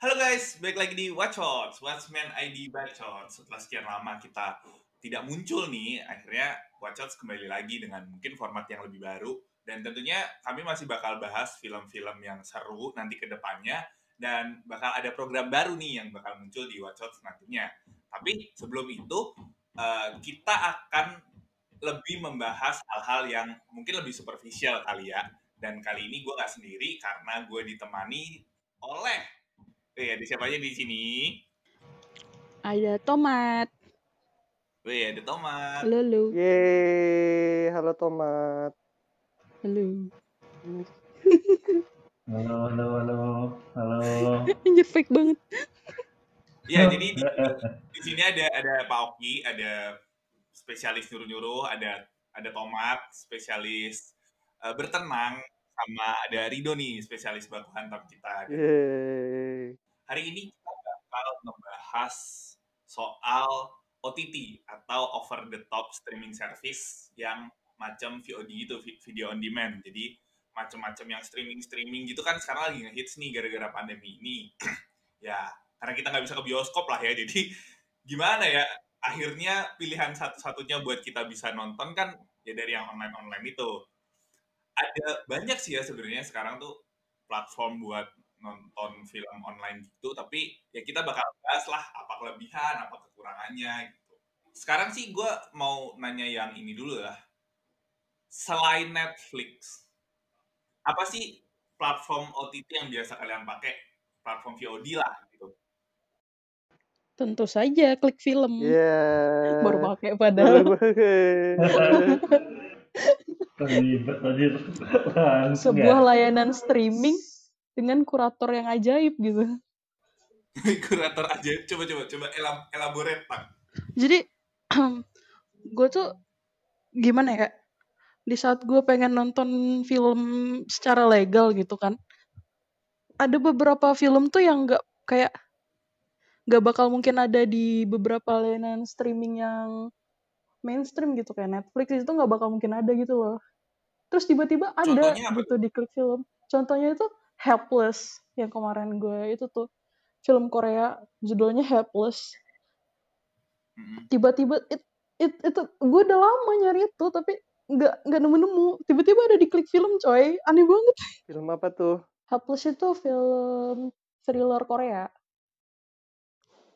Halo guys, balik lagi di Watchot, Watchman ID Bacot. Setelah sekian lama kita tidak muncul nih, akhirnya Watchot kembali lagi dengan mungkin format yang lebih baru. Dan tentunya kami masih bakal bahas film-film yang seru nanti ke depannya. Dan bakal ada program baru nih yang bakal muncul di Watchot nantinya. Tapi sebelum itu, uh, kita akan lebih membahas hal-hal yang mungkin lebih superficial kali ya. Dan kali ini gue gak sendiri karena gue ditemani oleh Wih, ada siapa aja di sini? Ada tomat. Wih, ada tomat. Halo, halo. Yeay, halo tomat. Halo. Halo, halo, halo, halo. Anjir fake banget. Ya, jadi di, di sini ada ada Pak Oki, ada spesialis nyuruh-nyuruh, ada ada tomat, spesialis uh, bertenang, sama ada Rido nih, spesialis baku hantam kita. Yeay. Hari ini kita bakal ngebahas soal OTT atau over the top streaming service yang macam VOD itu video on demand. Jadi macam-macam yang streaming-streaming gitu kan sekarang lagi ngehits nih gara-gara pandemi ini. ya, karena kita nggak bisa ke bioskop lah ya. Jadi gimana ya? Akhirnya pilihan satu-satunya buat kita bisa nonton kan ya dari yang online-online itu. Ada banyak sih ya sebenarnya sekarang tuh platform buat nonton film online gitu tapi ya kita bakal bahas lah apa kelebihan apa kekurangannya gitu. Sekarang sih gue mau nanya yang ini dulu lah. Selain Netflix apa sih platform OTT yang biasa kalian pakai? Platform VOD lah gitu. Tentu saja klik film. Yeah. baru pakai padahal sebuah layanan streaming dengan kurator yang ajaib gitu. kurator ajaib, coba coba coba elam, elaborate pak. Jadi gue tuh gimana ya? Di saat gue pengen nonton film secara legal gitu kan, ada beberapa film tuh yang nggak kayak nggak bakal mungkin ada di beberapa layanan streaming yang mainstream gitu kayak Netflix itu nggak bakal mungkin ada gitu loh. Terus tiba-tiba ada gitu di klik film. Contohnya itu Helpless yang kemarin gue itu tuh film Korea judulnya Helpless. Tiba-tiba it, it, itu gue udah lama nyari itu tapi nggak nggak nemu-nemu. Tiba-tiba ada di klik film coy. Aneh banget. Film apa tuh? Helpless itu film thriller Korea.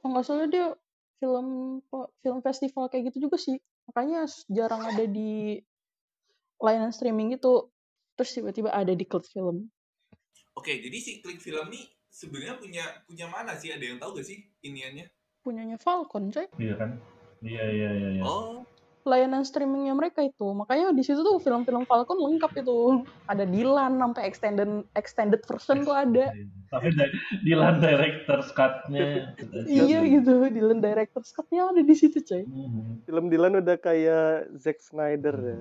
Nggak salah dia film film festival kayak gitu juga sih. Makanya jarang ada di layanan streaming itu terus tiba-tiba ada di klik film Oke, jadi si Klik Film nih sebenarnya punya punya mana sih? Ada yang tahu gak sih iniannya? Punyanya Falcon, coy. Iya kan? Iya, iya, iya, iya. Oh. Layanan streamingnya mereka itu. Makanya di situ tuh film-film Falcon lengkap itu. Ada Dilan sampai extended extended version tuh ada. Tapi Dilan director cut-nya. iya gitu, Dilan director cut-nya ada di situ, coy. Mhm. Film Dilan udah kayak Zack Snyder ya.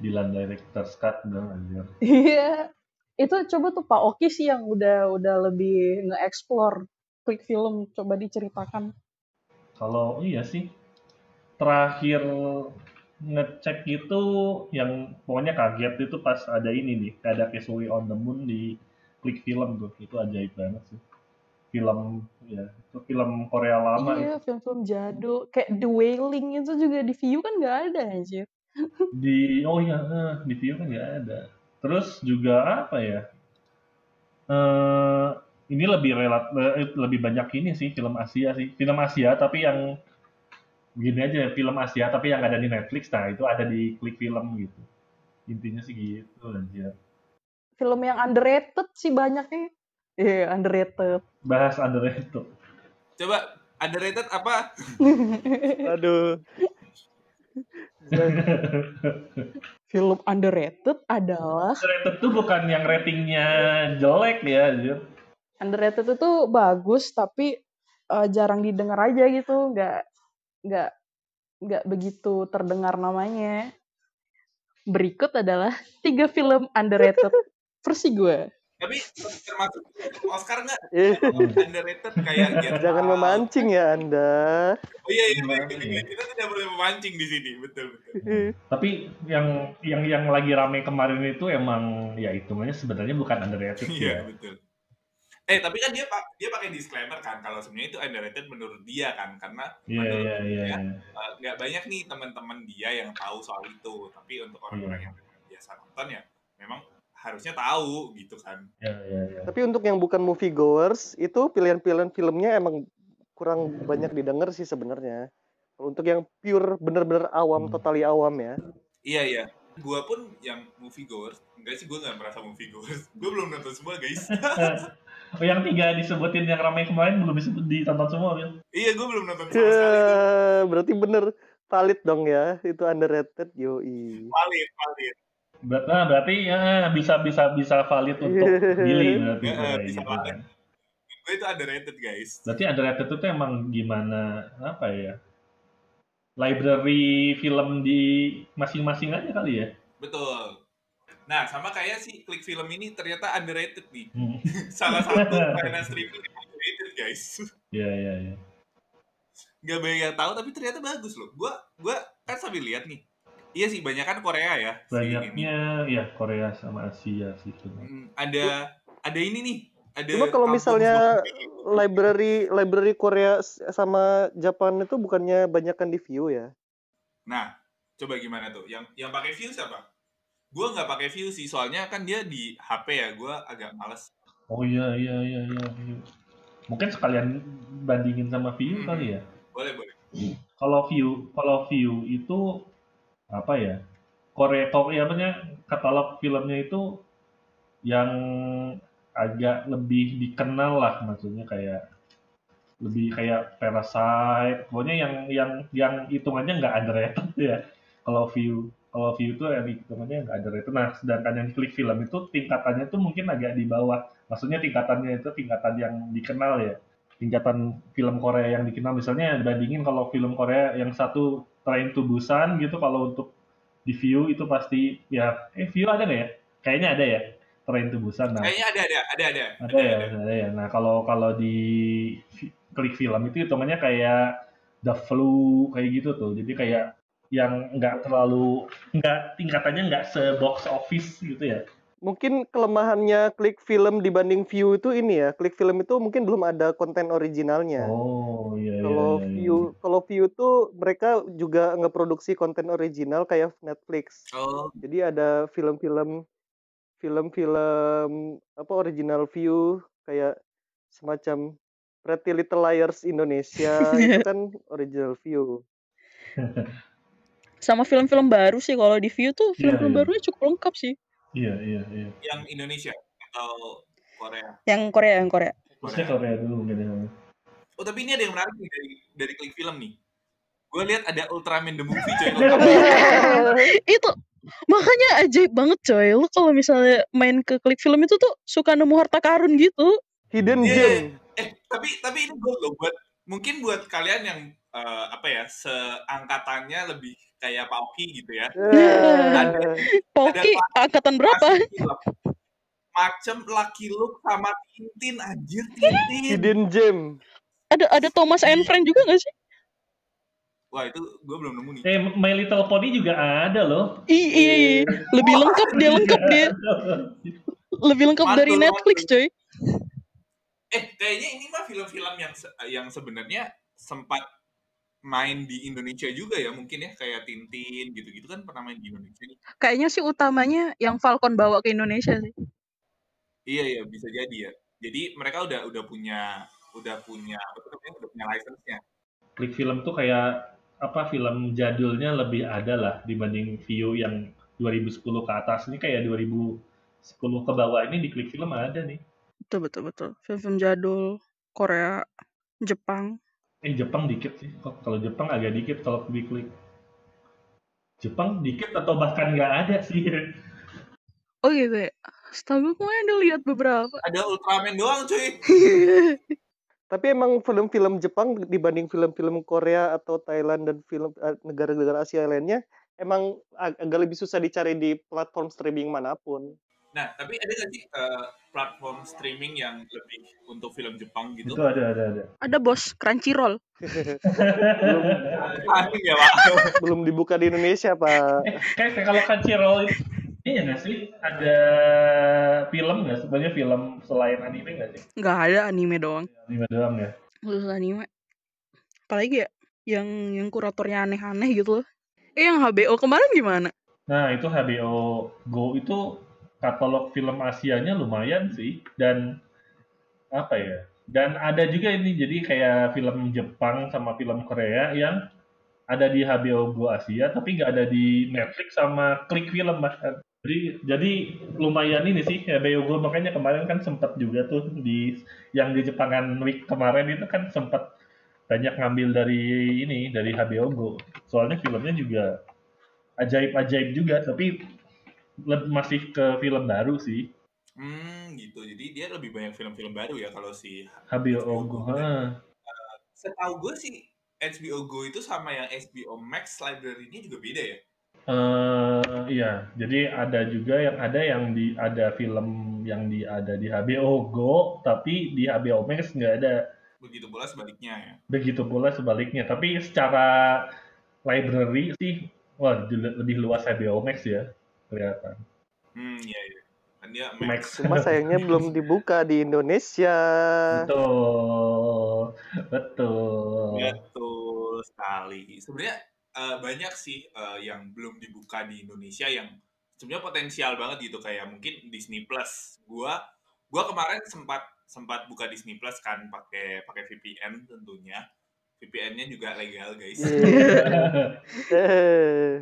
Dilan director cut dong anjir. Iya. Itu coba tuh Pak Oki sih yang udah udah lebih nge-explore klik film coba diceritakan. Kalau iya sih. Terakhir ngecek itu yang pokoknya kaget itu pas ada ini nih ada Castle on the Moon di klik film tuh. Itu ajaib banget sih. Film ya itu film Korea lama iya film-film jadul. Kayak The Wailing itu juga di view kan nggak ada anjir di oh iya eh, di view kan nggak ada. Terus juga apa ya? Uh, ini lebih relat eh, lebih banyak ini sih film Asia sih. Film Asia tapi yang gini aja film Asia tapi yang ada di Netflix nah itu ada di klik film gitu. Intinya sih gitu anjir. Film yang underrated sih banyaknya iya yeah, underrated. Bahas underrated. Coba underrated apa? Aduh film underrated adalah underrated tuh bukan yang ratingnya jelek ya Jir. underrated itu bagus tapi uh, jarang didengar aja gitu. Nggak nggak nggak begitu terdengar namanya. Berikut adalah tiga film underrated. Versi gue tapi termasuk Oscar nggak eh. underrated kayak Get Jangan out. memancing ya Anda. Oh iya iya baik, kita tidak boleh memancing di sini betul betul. Tapi yang yang yang lagi rame kemarin itu emang ya hitungannya sebenarnya bukan underrated Iya ya. betul. Eh tapi kan dia pak dia pakai disclaimer kan kalau sebenarnya itu underrated menurut dia kan karena Iya menurut iya iya. dia iya. eh, nggak banyak nih teman-teman dia yang tahu soal itu. Tapi untuk orang-orang Iya. yang biasa nonton ya memang harusnya tahu gitu kan. Iya iya iya. Tapi untuk yang bukan movie goers itu pilihan-pilihan filmnya emang kurang banyak didengar sih sebenarnya. Kalau untuk yang pure bener-bener awam, Hmm. totally awam ya. Iya iya. Gua pun yang movie goers, enggak sih gua nggak merasa movie goers. Gua belum nonton semua guys. Oh, yang tiga disebutin yang ramai kemarin belum disebut ditonton semua, Wil. iya gua belum nonton sama sekali. tuh. Ya, berarti bener valid dong ya. Itu underrated yoi. Valid valid. Ber nah, berarti ya bisa bisa bisa valid untuk Billy berarti Ya, bisa gitu valid. kan. Gue itu underrated guys. Berarti underrated itu emang gimana apa ya? Library film di masing-masing aja kali ya. Betul. Nah, sama kayak si klik film ini ternyata underrated nih. Hmm. Salah satu layanan streaming yang underrated, guys. Iya iya iya. Gak banyak yang tahu, tapi ternyata bagus loh. Gua, gua kan sambil lihat nih. Iya sih, banyak kan Korea ya. si. Banyaknya ya Korea sama Asia sih itu. Hmm, ada, ada ini nih. Ada Cuma kalau misalnya Zombie. library library Korea sama Japan itu bukannya banyakan di view ya? Nah, coba gimana tuh? Yang yang pakai view siapa? Gua nggak pakai view sih, soalnya kan dia di HP ya. Gua agak males. Oh iya iya iya iya. iya. Mungkin sekalian bandingin sama View Hmm. kali ya. Boleh, boleh. Kalau View kalau View itu apa ya? Korea Korea namanya katalog filmnya itu yang agak lebih dikenal lah maksudnya kayak lebih kayak Parasite pokoknya yang yang yang hitungannya nggak underrated ya. Kalau view kalau view itu yang hitungannya nggak underrated. Nah sedangkan yang klik film itu tingkatannya tuh mungkin agak di bawah. Maksudnya tingkatannya itu tingkatan yang dikenal ya. Tingkatan film Korea yang dikenal. Misalnya dibandingin kalau film Korea yang satu Train to Busan gitu kalau untuk di view itu pasti ya eh view ada nggak ya? Kayaknya ada ya Train to Busan nah. Kayaknya ada, ada, ada, ada. ada ya ada. ya. Nah kalau kalau di klik film itu hitungannya kayak The Flu kayak gitu tuh. Jadi kayak yang nggak terlalu nggak tingkatannya nggak se box office gitu ya Mungkin kelemahannya klik film dibanding view itu ini ya. Klik film itu mungkin belum ada konten originalnya. oh iya iya, Kalau iya, iya. view kalau view tuh mereka juga ngeproduksi konten original kayak Netflix. Oh, Jadi ada film-film film-film apa original view kayak semacam Pretty Little Liars Indonesia itu kan original view. Sama film-film baru sih kalau di view tuh film-film iya. barunya cukup lengkap sih. Iya iya iya yang Indonesia atau Korea? Yang Korea, yang Korea. Terusnya Korea dulu mungkin ya Oh, tapi ini ada yang menarik nih dari dari klik film nih. Gue lihat ada Ultraman the Movie coy. itu makanya ajaib banget coy. Lu kalau misalnya main ke klik film itu tuh suka nemu harta karun gitu. Hidden Iya, gem. eh, tapi tapi ini gue loh buat mungkin buat kalian yang eh, apa ya seangkatannya lebih kayak Pak Oki gitu ya. Eh, Poki angkatan berapa? Macem Lucky Luke sama Tintin anjir Tintin. Hidden gem. Ada ada Thomas and Friend juga gak sih? Wah itu gue belum nemu nih. eh My Little Pony juga ada loh ih. lebih lengkap dia lengkap dia lebih lengkap dari Mantul, Netflix mantul. coy. Eh kayaknya ini mah film-film yang se- yang sebenarnya sempat main di Indonesia juga ya mungkin ya kayak Tintin gitu-gitu kan pernah main di Indonesia nih. Kayaknya sih utamanya yang Falcon bawa ke Indonesia sih. Iya iya bisa jadi ya. Jadi mereka udah udah punya udah punya apa tuh namanya udah punya license-nya. klik film tuh kayak apa film jadulnya lebih ada lah dibanding view yang 2010 ke atas ini kayak 2010 ke bawah ini di klik film ada nih Betul betul betul. Film-film jadul Korea, Jepang. Eh Jepang dikit sih kok kalau Jepang agak dikit kalau di klik Jepang dikit atau bahkan nggak ada sih Oh gitu ya. Setahu gue kemarin ada lihat beberapa. Ada Ultraman doang cuy. Tapi emang film-film Jepang dibanding film-film Korea atau Thailand dan film eh, negara-negara Asia lainnya emang ag- agak lebih susah dicari di platform streaming mana pun. Nah tapi ada nggak sih eh, platform streaming yang lebih untuk film Jepang gitu? itu ada ada ada ada bos Crunchyroll. belum ya pak. belum dibuka di Indonesia, Pak. eh kayak kalau Crunchyroll Iya nggak sih? Ada film nggak sebenarnya film selain anime nggak sih? Nggak ada anime doang. Anime doang ya. Khusus anime. Apalagi ya yang yang kuratornya aneh-aneh gitu loh. Eh yang HBO kemarin gimana? Nah itu HBO Go itu katalog film Asianya lumayan sih dan apa ya? Dan ada juga ini jadi kayak film Jepang sama film Korea yang ada di HBO Go Asia tapi nggak ada di Netflix sama Klik Film bahkan. Jadi jadi lumayan ini sih HBO Go makanya kemarin kan sempat juga tuh di yang di Jepangan week kemarin itu kan sempat banyak ngambil dari ini dari HBO Go. Soalnya filmnya juga ajaib-ajaib juga tapi masih ke film baru sih Hmm, gitu. Jadi dia lebih banyak film-film baru ya kalau si HBO Go. Ha. setahu gue sih HBO Go itu sama yang HBO Max library-nya juga beda ya. Eh iya, jadi ada juga yang ada yang di ada film yang di ada di HBO Go, tapi di HBO Max nggak ada. Begitu pula sebaliknya ya. Begitu pula sebaliknya. Tapi secara library sih, wah lebih luas HBO Max ya kelihatan. Hmm, iya iya. Kan dia Max. Max. Cuma sayangnya belum dibuka di Indonesia. Betul, betul. Betul sekali. Sebenarnya eh, banyak sih eh, yang belum dibuka di Indonesia yang sebenarnya potensial banget gitu kayak mungkin Disney Plus. Gua gua kemarin sempat sempat buka Disney Plus kan pakai pakai VPN tentunya. VPN-nya juga legal guys. Iya.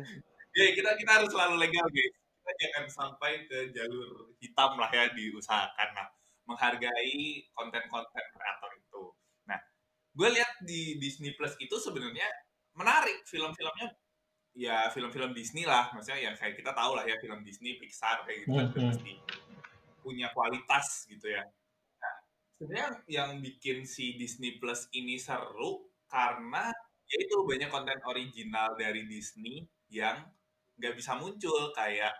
Ya kita kita harus selalu legal guys. Kita jangan sampai ke jalur hitam lah ya diusahakan. Nah, menghargai konten-konten kreator itu. Nah, gue lihat di Disney Plus itu sebenarnya menarik film-filmnya ya film-film Disney lah maksudnya ya kayak kita tahu lah ya film Disney Pixar kayak gitu kan udah Mhm. pasti punya kualitas gitu ya nah sebenarnya yang bikin si Disney Plus ini seru karena ya itu banyak konten original dari Disney yang nggak bisa muncul kayak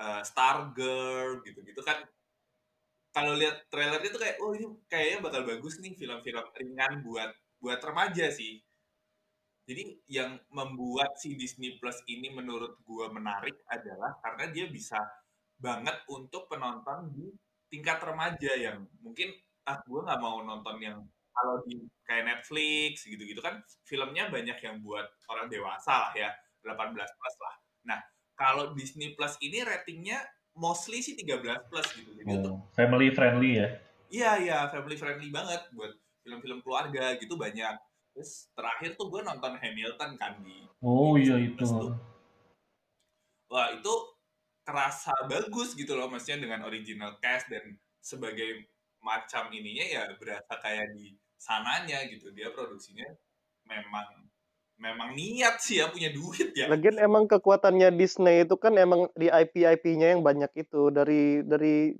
uh, Stargirl gitu-gitu kan. Kalau lihat trailernya tuh kayak oh ini kayaknya bakal bagus nih film-film ringan buat buat remaja sih. Jadi yang membuat si Disney Plus ini menurut gua menarik adalah karena dia bisa banget untuk penonton di tingkat remaja yang mungkin ah gua nggak mau nonton yang kalau di kayak Netflix gitu-gitu kan. Filmnya banyak yang buat orang dewasa lah ya 18 plus lah. Nah kalau Disney Plus ini ratingnya mostly sih 13 plus gitu. Jadi untuk Oh, family friendly ya. Iya iya family friendly banget buat film-film keluarga gitu banyak. Terus terakhir tuh gue nonton Hamilton kan di Oh di iya itu. Tuh. Wah itu kerasa bagus gitu loh maksudnya dengan original cast dan sebagai macam ininya ya berasa kayak di sananya gitu dia produksinya memang memang niat sih ya punya duit ya. Lagian emang kekuatannya Disney itu kan emang di IP-IP-nya yang banyak itu. Dari dari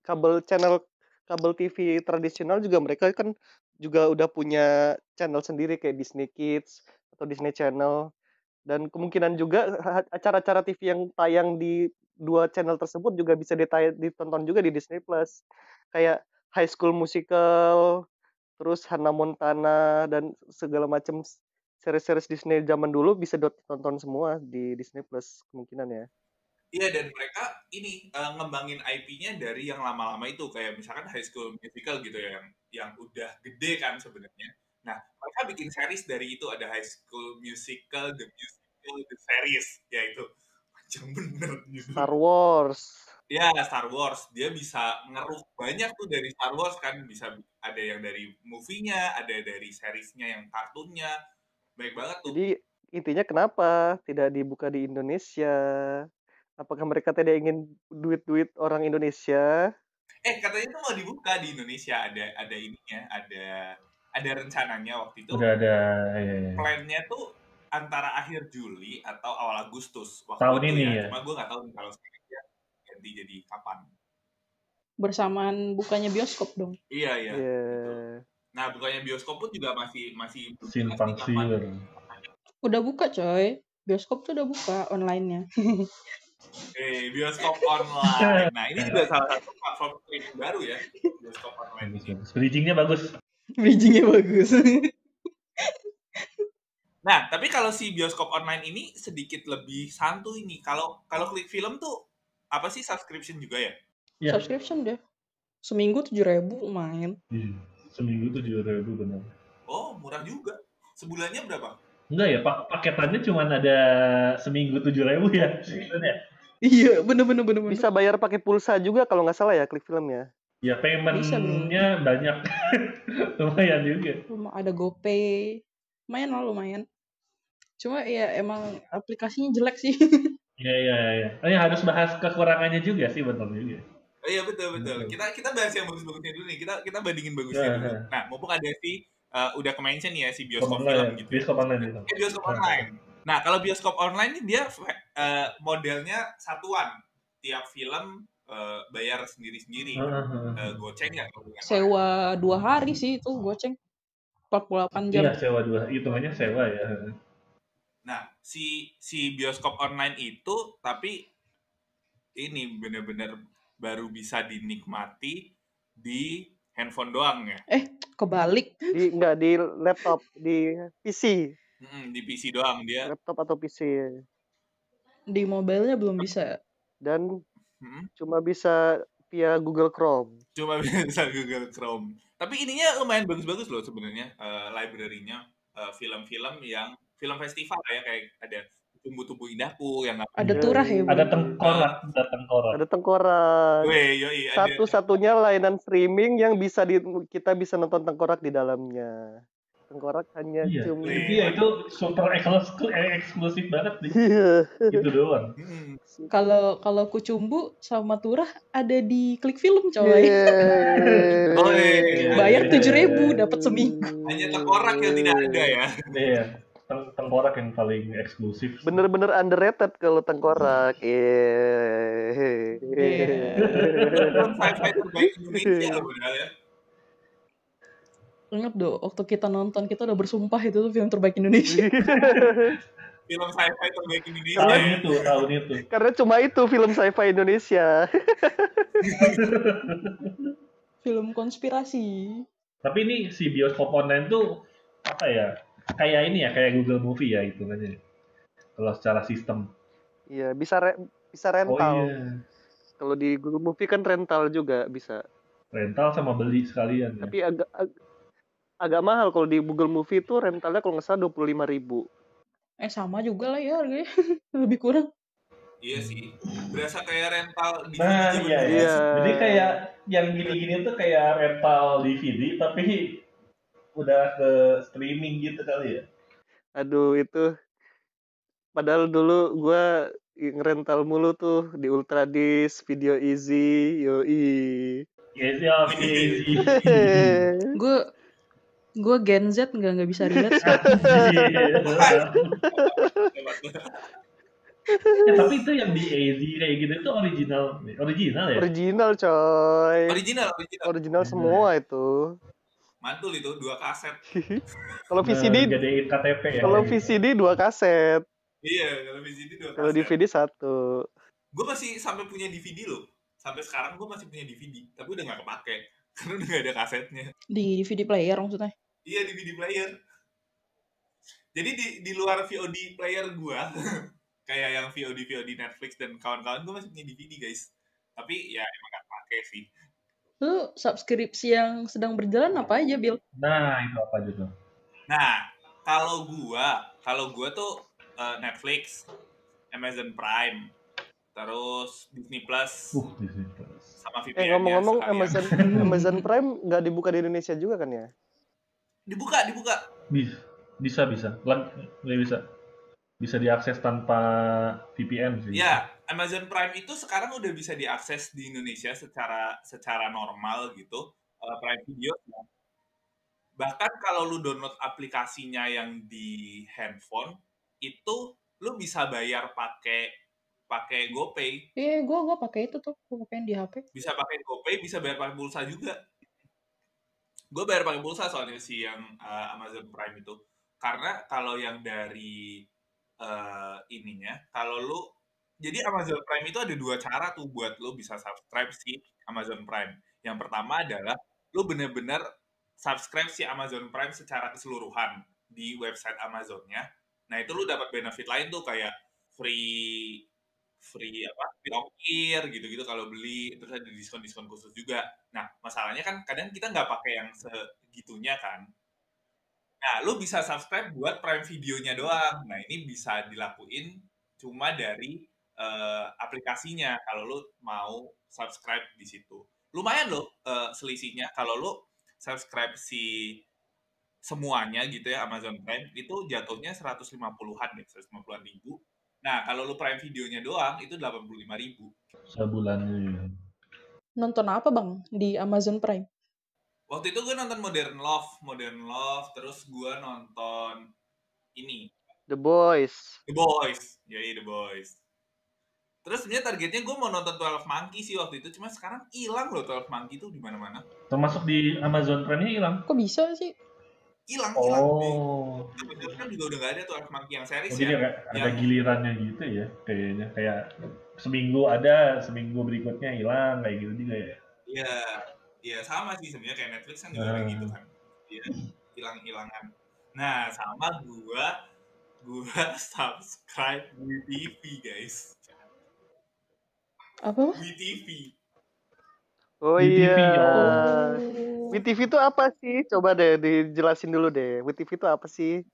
kabel channel kabel TV tradisional juga mereka kan juga udah punya channel sendiri kayak Disney Kids atau Disney Channel. Dan kemungkinan juga acara-acara TV yang tayang di dua channel tersebut juga bisa ditonton juga di Disney Plus. Kayak High School Musical terus Hannah Montana dan segala macam series-series Disney zaman dulu bisa ditonton semua di Disney Plus kemungkinan ya. Iya dan mereka ini eh, ngembangin IP-nya dari yang lama-lama itu kayak misalkan High School Musical gitu ya yang yang udah gede kan sebenarnya. Nah mereka bikin series dari itu ada High School Musical, The Musical, The Series yaitu panjang bener gitu. Star Wars. Ya Star Wars dia bisa ngeruk banyak tuh dari Star Wars kan bisa ada yang dari movie-nya, ada dari seriesnya yang kartunnya baik banget tuh. Jadi intinya kenapa tidak dibuka di Indonesia? Apakah mereka tidak ingin duit-duit orang Indonesia? Eh katanya tuh mau dibuka di Indonesia ada ada ininya ada ada rencananya waktu itu. Udah ada ya, ya. plannya tuh antara akhir Juli atau awal Agustus waktu Tahun itu ini ya. ya? Cuma gue nggak tahu nih kalau sekarang dia ganti jadi kapan. Bersamaan bukanya bioskop dong. Iya iya. Iya. betul. Nah bukannya bioskop pun juga masih masih Simpang siur. Udah buka coy. Bioskop tuh udah buka online-nya. Eh bioskop online. Nah ini juga salah satu platform streaming baru ya bioskop online. Bridgingnya bagus. Bridging-nya bagus. Nah tapi kalau si bioskop online ini sedikit lebih santuy nih. Kalau kalau klik film tuh apa sih subscription juga ya? Iya. Subscription deh. Seminggu tujuh ribu lumayan. Iya, seminggu tujuh ribu benar. Oh, murah juga. Sebulannya berapa? Enggak ya, pak paketannya cuma ada seminggu tujuh ribu ya. Iya, bener bener. Bisa bayar pakai pulsa juga kalau nggak salah ya klik film ya. Ya paymentnya banyak, lumayan juga. Cuma ada GoPay. Lumayan lah lumayan. Cuma ya emang aplikasinya jelek sih. Iya iya iya. Oh, ya, harus bahas kekurangannya juga sih betul juga. Oh, iya betul betul. Kita kita bahas yang bagus-bagusnya dulu nih. Kita kita bandingin bagusnya Nah, dulu. nah. Nah, mumpung ada si uh, udah ke-mention ya si Bioskop bioskop film online, gitu. bioskop online itu. Eh, bioskop Nah. online. Nah, kalau bioskop online nih dia uh, modelnya satuan. Tiap film uh, bayar sendiri-sendiri. Uh, goceng ya. Sewa dua hari sih itu goceng. 48 jam. Iya sewa dua, hitungannya sewa ya. Nah, si si bioskop online itu tapi ini bener-bener baru bisa dinikmati di handphone doang ya. Kebalik. Di nggak di laptop, di PC, Mm-mm, di PC doang dia. laptop atau PC. Di mobilenya belum bisa. Dan Mm-mm. cuma bisa via Google Chrome. Cuma bisa Google Chrome. Tapi ininya lumayan bagus-bagus loh sebenarnya eh, library-nya eh, film-film yang film festival ya kayak ada tumbuh-tumbuh indahku yang Ada Iya, turah ya? Ada tengkorak, ada tengkorak. Ada tengkorak. Satu-satunya layanan streaming yang bisa di, kita bisa nonton tengkorak di dalamnya. Tengkorak hanya Iya, cuma iya itu super eksklusif, eksklusif banget nih. Iya. Gitu doang. Kalau kalau kucumbu sama turah ada di klik film coy. Iya. Oh, iya. Bayar tujuh ribu dapat seminggu. Hanya tengkorak yang tidak ada ya. Iya, teng- tengkorak yang paling eksklusif. Bener-bener underrated kalau tengkorak. Iya. Film sci-fi terbaik Indonesia padahal ya. Ingat do, waktu kita nonton kita udah bersumpah itu tuh film terbaik Indonesia. Film sci-fi terbaik Indonesia Tahun ya. itu, tahun itu. Karena cuma itu film sci-fi Indonesia. film konspirasi. Tapi ini si bioskop online tuh apa ya? Kayak ini ya, kayak Google Movie ya itu kan ya. Kalau secara sistem. Iya, bisa re- bisa Oh rental. iya, Kalau di Google Movie kan rental juga bisa. rental sama beli sekalian ya. Tapi agak ag- agak mahal kalau di Google Movie itu rentalnya kalau nggak salah 25.000 ribu. Eh sama juga lah ya harganya. Lebih kurang. Iya sih. Berasa kayak rental di Nah, iya, iya. Iya. Jadi kayak yang gini-gini tuh kayak rental DVD tapi udah ke streaming gitu kali ya. Aduh itu padahal dulu gua ngerental mulu tuh di Ultradis, Video Easy, yoi. Yes, ya, easy. Gue gue Gen Z nggak nggak bisa relate. sih. ya, tapi itu yang di AZ kayak gitu itu original original ya Original coy. Original, original. Original semua itu. Mantul itu dua kaset. Kalau VCD KTP ya kalau VCD dua kaset, Iya, kalau VCD dua kaset. kalau DVD satu. Gue masih sampai punya DVD loh. Sampai sekarang gue masih punya DVD, tapi udah nggak kepake karena udah nggak ada kasetnya. Di DVD player maksudnya. Iya DVD player. Jadi di di luar VOD player gua kayak yang VOD VOD Netflix dan kawan-kawan gue masih punya DVD guys. Tapi ya emang gak pakai sih. Lu subskripsi yang sedang berjalan apa aja, Bill? nah itu apa gitu Nah, kalau gua, kalau gua tuh eh, Netflix, Amazon Prime, terus Disney Plus uh sama VPN. Eh ngomong-ngomong Amazon Amazon Prime nggak dibuka di Indonesia juga kan ya? dibuka, dibuka. bisa bisa bisa Lang- bisa bisa diakses tanpa VPN sih Ya, Amazon Prime itu sekarang udah bisa diakses di Indonesia secara secara normal gitu. eh, Prime Video. Bahkan kalau lu download aplikasinya yang di handphone, itu lu bisa bayar pakai pakai GoPay, Iya, gue gua pakai itu tuh, gue pakai di HP. bisa pakai GoPay, bisa bayar pakai pulsa juga. Gue bayar pakai pulsa soalnya sih yang eh, Amazon Prime itu. Karena kalau yang dari eh, ininya, kalau lu jadi Amazon Prime itu ada dua cara tuh buat lu bisa subscribe si Amazon Prime. Yang pertama adalah lu bener-bener subscribe si Amazon Prime secara keseluruhan di website Amazonnya. Nah itu lu dapat benefit lain tuh kayak free free apa free ongkir gitu-gitu kalau beli terus ada diskon-diskon khusus juga nah masalahnya kan kadang kita nggak pakai yang segitunya kan nah lu bisa subscribe buat prime videonya doang nah ini bisa dilakuin cuma dari uh, aplikasinya kalau lu mau subscribe di situ lumayan loh uh, selisihnya kalau lu subscribe si semuanya gitu ya Amazon Prime itu jatuhnya 150-an deh, 150-an ribu. Nah, kalau lu Prime videonya doang itu 85 ribu. Sebulan ya. Nonton apa bang di Amazon Prime? Waktu itu gue nonton Modern Love, Modern Love, terus gue nonton ini. The Boys. The Boys, ya The Boys. Terus sebenarnya targetnya gue mau nonton 12 Monkey sih waktu itu, cuma sekarang hilang loh 12 Monkey tuh di mana-mana. Termasuk di Amazon Prime-nya hilang. Kok bisa sih? hilang hilang oh. kan juga udah gak ada tuh Monkey yang series oh, jadi ya ada yang... gilirannya gitu ya kayaknya kayak seminggu ada seminggu berikutnya hilang kayak gitu juga ya iya iya sama sih sebenarnya kayak Netflix kan juga uh. gitu kan iya hilang hilangan nah sama gua gua subscribe WeTV guys apa WeTV Oh WeTV, iya. Oh. WeTV itu apa sih? Coba deh dijelasin dulu deh. WeTV itu apa sih?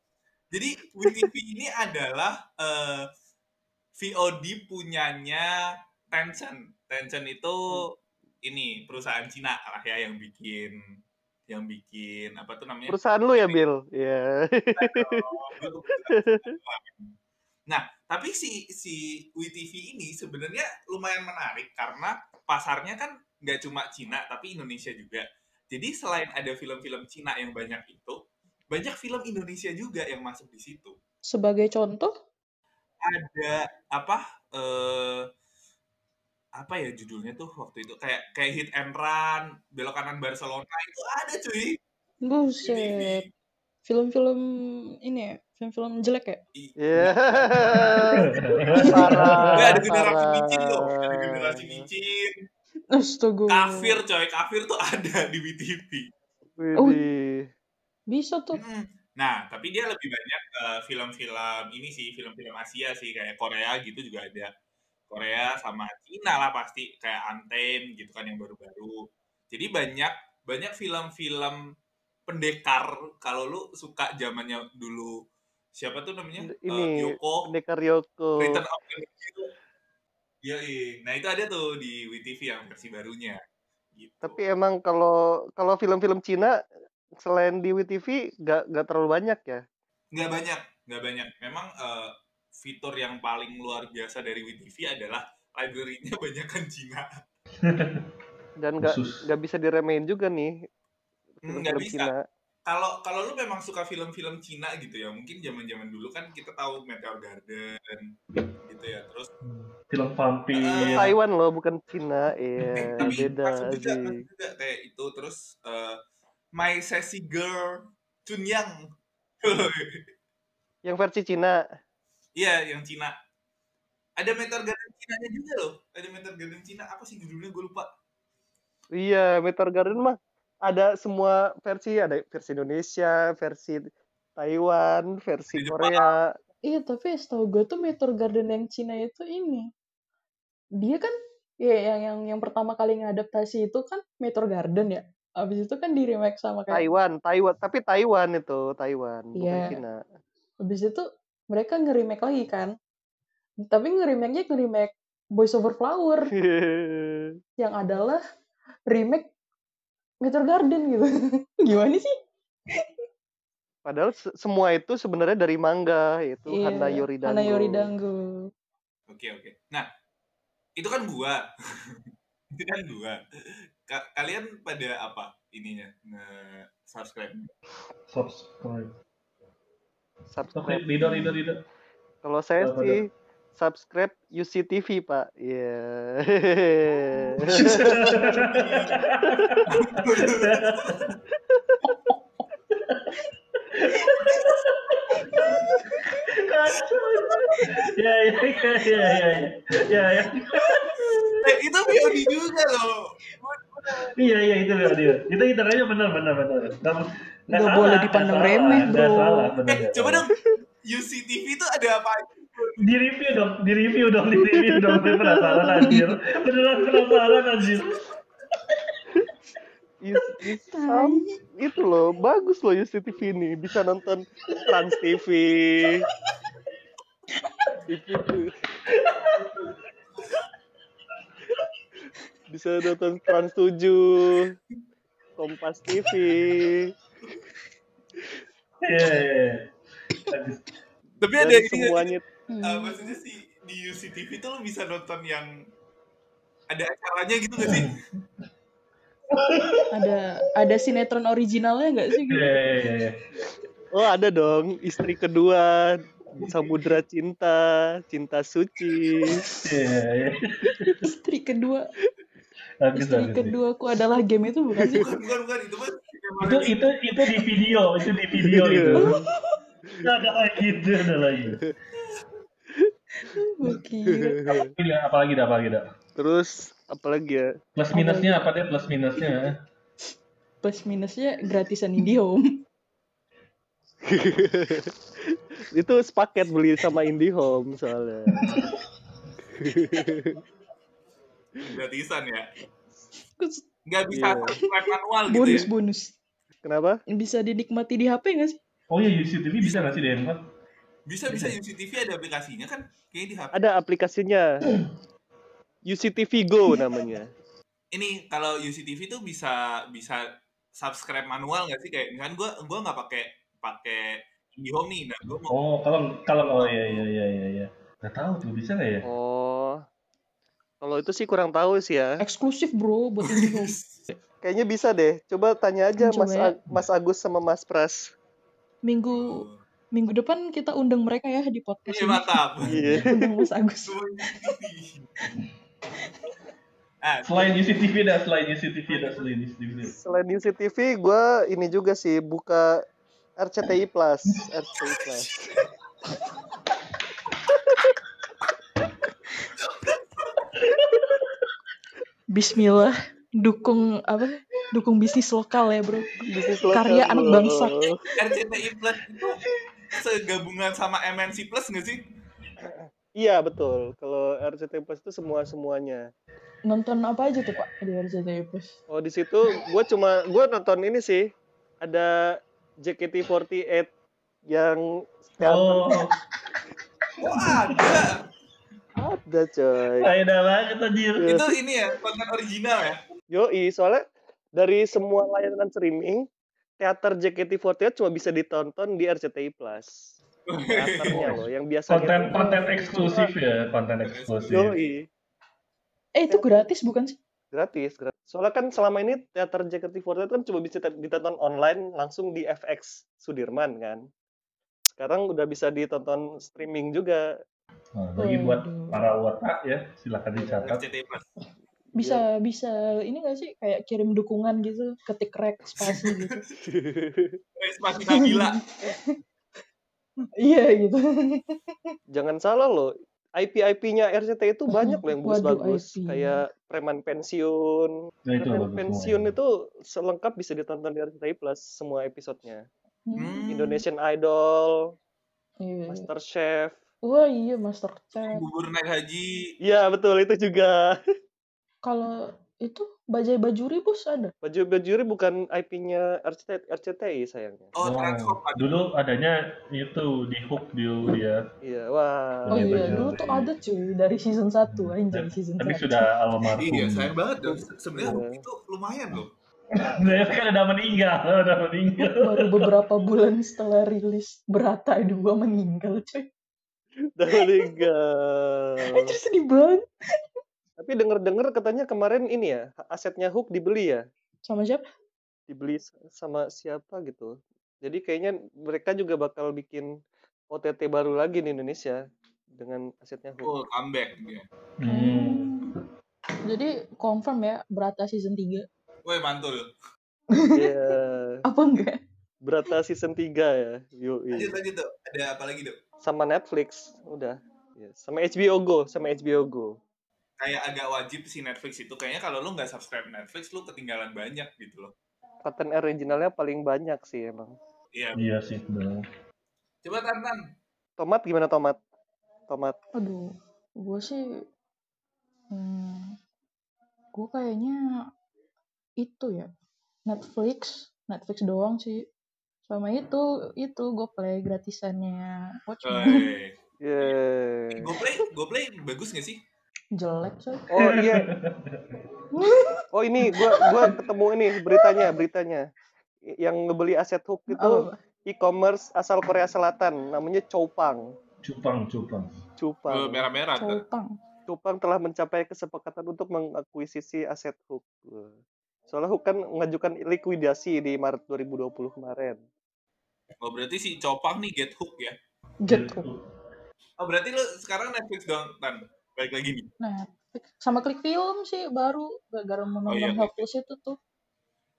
Jadi WeTV ini adalah uh, eh, VOD punyanya Tencent. Tencent itu hmm. ini perusahaan Cina lah ya yang bikin yang bikin apa tuh namanya? Perusahaan lu ya, Bill? Iya. Yeah. Nah, tapi si si WeTV ini sebenarnya lumayan menarik karena pasarnya kan nggak cuma Cina tapi Indonesia juga. Jadi selain ada film-film Cina yang banyak itu, banyak film Indonesia juga yang masuk di situ. Sebagai contoh? Ada apa? Eh, apa ya judulnya tuh waktu itu kayak kayak Hit and Run, Belok Kanan Barcelona itu ada cuy. Buset. Film-film ini ya, film-film jelek ya? Iya. Yeah. ada generasi micin loh, ada generasi micin. Astaga. Kafir coy, kafir tuh ada di BTV. Oh, bisa tuh. Hmm. Nah, tapi dia lebih banyak uh, film-film ini sih, film-film Asia sih, kayak Korea gitu juga ada. Korea sama Cina lah pasti, kayak Anthem gitu kan yang baru-baru. Jadi banyak banyak film-film pendekar kalau lu suka zamannya dulu siapa tuh namanya ini uh, Yoko pendekar Yoko Return of the Iya, nah itu ada tuh di WeTV yang versi barunya. Gitu. Tapi emang kalau kalau film-film Cina selain di WeTV gak, gak terlalu banyak ya? Nggak banyak, nggak banyak. Memang uh, fitur yang paling luar biasa dari WeTV adalah library-nya banyak kan Cina. Dan nggak nggak bisa diremehin juga nih film-film Cina. Kalau kalau lu memang suka film-film Cina gitu ya mungkin zaman zaman dulu kan kita tahu Meteor Garden gitu ya terus film vampir. Uh, Taiwan loh bukan Cina. Iya tapi beda juga, juga kayak itu terus uh, My Sassy Girl Chunyang yang. Versi Cina. Iya yang Cina. Ada Meteor Garden Cina nya juga loh. Ada Meteor Garden Cina apa sih judulnya? Gue lupa. Iya Meteor Garden mah ada semua versi, ada versi Indonesia, versi Taiwan, versi Korea. Iya, tapi setahu gue tuh Meteor Garden yang Cina itu ini. Dia kan ya yang yang yang pertama kali ngadaptasi itu kan Meteor Garden ya. Abis itu kan di remake sama kayak Taiwan, Taiwan, tapi Taiwan itu, Taiwan, bukan yeah. Cina. Abis itu mereka nge-remake lagi kan. Tapi nge-remake-nya nge-remake Boys Over Flower. yang adalah remake Meteor Garden gitu. Gimana sih? Padahal semua itu sebenarnya dari manga itu iya, Hana Yoridango. Hana Yoridango. Oke oke. Nah itu kan gua, itu kan gua. Ka kalian pada apa ininya nge subscribe? Subscribe. Subscribe. Leader leader leader. Kalau saya sih subscribe UCTV pak. Iya. Yeah. ya ya ya ya ya ya. Eh, itu VOD juga loh. Iya iya itu VOD itu kita aja benar benar benar. Nggak boleh dipandang remeh bro. salah, bener, eh, coba dong. UCTV itu ada apa Di review dong, di review dong, di review dong. Gue penasaran anjir. Beneran penasaran anjir. Is, is some- itu loh bagus loh UCTV ini bisa nonton Trans TV itu tuh. bisa nonton Trans 7 Kompas TV Iya, iya. Bagus. Tapi dan ada ini nggak sih? semuanya Hmm. Eh, maksudnya sih di UCTV tuh lo bisa nonton yang ada acaranya gitu gak sih? Ada ada sinetron originalnya nggak sih? gitu? Iya, iya, iya, iya. oh ada dong istri kedua Samudra Cinta Cinta Suci. Istri kedua, Bagus, istri bagus. keduaku adalah game itu bukan sih? Bukan, bukan, bukan. Itu mah Itu, itu, itu di video, itu di video itu. Nggak ada lagi, itu ada lagi. Ini apalagi dah, apalagi dah. terus apalagi ya Plus minusnya apa deh plus minusnya? Plus minusnya gratisan IndiHome. itu sepaket beli sama IndiHome soalnya gratisan ya. Nggak bisa subscribe manual gitu bonus ya. bonus. kenapa Bisa dinikmati di HP nggak sih? Oh iya, UCTV bisa nggak sih di handphone? Bisa, bisa UCTV ada aplikasinya kan? Kayaknya di HP. ada aplikasinya UCTV Go namanya Ini kalau UCTV tuh bisa bisa subscribe manual nggak sih? Kayak misalkan gua gua nggak pakai pakai IndiHome nih. Nah, gua mau Oh, kalau kalau oh iya iya iya iya iya. Nggak tahu tuh bisa nggak ya? oh kalau itu sih kurang tahu sih ya Eksklusif bro buat IndiHome. kayaknya bisa deh coba tanya aja Coba Mas ya. Ag- Mas Agus sama Mas Pras Minggu minggu depan kita undang mereka ya di podcast Iya mantap. iya Undang Mas Agus. Ah, Selain UCTV dah, selain UCTV dah, selain UCTV. selain UCTV gue ini juga sih buka RCTI Plus RCTI Plus Bismillah dukung apa? Dukung bisnis lokal ya bro. bisnis lokal Karya anak bangsa. RCTI Plus itu segabungan sama MNC Plus nggak sih? iya betul kalau RCTI Plus itu semua semuanya Nonton apa aja tuh pak di RCTI Plus? Oh di situ gue cuma gue nonton ini sih ada JKT48 yang Oh, Wah, ada. ada coy. faedah banget anjir. Itu ini ya, konten original ya. Yoi soalnya dari semua layanan streaming teater JKT48 cuma bisa ditonton di RCTI Plus. Teaternya loh yang biasa Konten konten eksklusif ya, konten eksklusif. Yoi Eh itu gratis bukan sih? gratis, gratis. Soalnya kan selama ini teater JKT48 kan cuma bisa ditonton online langsung di FX Sudirman kan. Sekarang udah bisa ditonton streaming juga. Nah, bagi buat para otak ya, silakan dicatat. RCTI Plus. Bisa bisa ini gak sih kayak kirim dukungan gitu, ketik rek spasi gitu. Spasi Nabila. iya gitu. Jangan salah loh, IP-IP-nya RCTI itu banyak loh yang bagus-bagus. IP. Kayak Preman Pensiun. Nah, itu Preman bagus Pensiun itu selengkap bisa ditonton di RCTI Plus semua episodenya. Hmm. Indonesian Idol, Iya. Master Chef. Wah iya Master Chef. Bubur naik haji. Iya betul itu juga. Kalau itu Bajai Bajuri bos ada. Baju Bajuri bukan IP-nya RCTI, RCTI sayangnya. Oh, ada. dulu adanya itu di hook dulu dia. Iya, wah. Oh Bajai iya Bajuri. dulu tuh ada cuy dari season 1 anjay season Tapi 1. sudah almarhum. Iya, sayang banget dong. Sebenarnya Iya. itu lumayan loh. Nah, kan udah meninggal, udah meninggal. Baru beberapa bulan setelah rilis Berata 2 meninggal cuy. Udah meninggal. Anjir sedih banget. Tapi denger-denger katanya kemarin ini ya, asetnya Hook dibeli ya. Sama siapa? Dibeli sama siapa gitu. Jadi kayaknya mereka juga bakal bikin OTT baru lagi di Indonesia dengan asetnya Hook. Oh, comeback dia. Hmm. Jadi confirm ya Berata season 3. Woi, mantul. Iya. Apa enggak? Berata season 3 ya. Yoi. Lanjut, lanjut, Dok. Ada apa lagi, Dok? Sama Netflix, udah. Ya, Sama HBO Go, sama HBO Go. Kayak agak wajib sih Netflix itu. Kayaknya kalau lu nggak subscribe Netflix, lu ketinggalan banyak gitu loh. Konten originalnya paling banyak sih emang. Iya. Iya sih, benar. Coba Tantan. Tomat gimana Tomat? Tomat. Aduh, gue sih, hmm, gue kayaknya itu ya Netflix, Netflix doang sih. Sama itu, itu gue play gratisannya Watchmen. Woi. Yeay. Gue play, gue play bagus gak sih? Jelek coy. Oh iya. Oh ini gua gua ketemu ini beritanya, beritanya. Yang ngebeli aset hook itu Apa? e-commerce asal Korea Selatan, namanya Choupang. Cupang, cupang. Oh, Choupang. merah-merah tuh. Copang. Choupang telah mencapai kesepakatan untuk mengakuisisi aset hook. Soalnya hook kan mengajukan likuidasi di Maret 2020 kemarin. Oh berarti si Copang nih get hook ya? Get hook. Oh berarti lu sekarang Netflix doang, Tan? Balik lagi nih. Nah, sama klik film sih baru gara-gara mau Oh, iya, Helpless itu tuh.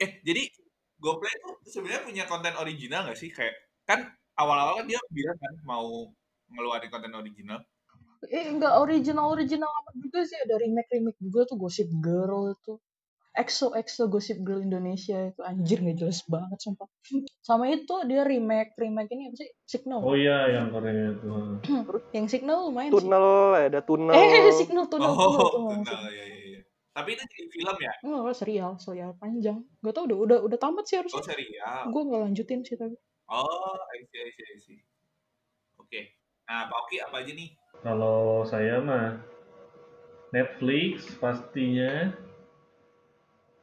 Eh, jadi GoPlay tuh sebenarnya punya konten original nggak sih? Kayak kan awal-awal kan dia bilang kan mau ngeluarin konten original. Eh, enggak original-original amat juga sih. Ada remake-remake juga tuh Gossip Girl itu. EXO EXO Gossip Girl Indonesia itu anjir nggak jelas banget sumpah. Sama itu dia remake remake ini apa sih? Signal. Oh iya, yang Korea itu. Yang Signal lumayan sih. Tunnel, ada tunnel. Eh, Signal tunnel tunnel Oh, tunnel. benar ya, ya, ya. Tapi itu jadi film ya? Oh, serial, serial panjang. Gak tau udah udah udah tamat sih Oh harusnya. serial. Gue nggak lanjutin sih tapi. Oh, I see, I see, I see. Oke. Nah, Pak Oki apa aja nih? Kalau saya mah Netflix pastinya.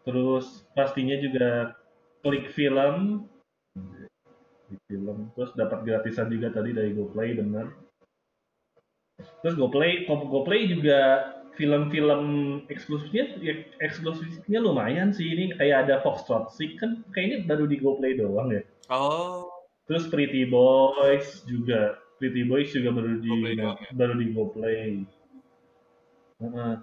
Terus pastinya juga klik film. Klik film. Terus dapat gratisan juga tadi dari GoPlay bener. Terus GoPlay, Go- GoPlay juga film-film eksklusifnya ya, eksklusifnya lumayan sih ini kayak ada Foxtrot Six kan kayaknya baru di GoPlay doang ya. Oh, Terus Pretty Boys juga, Pretty Boys juga baru di GoPlay ya? baru di GoPlay. Heeh.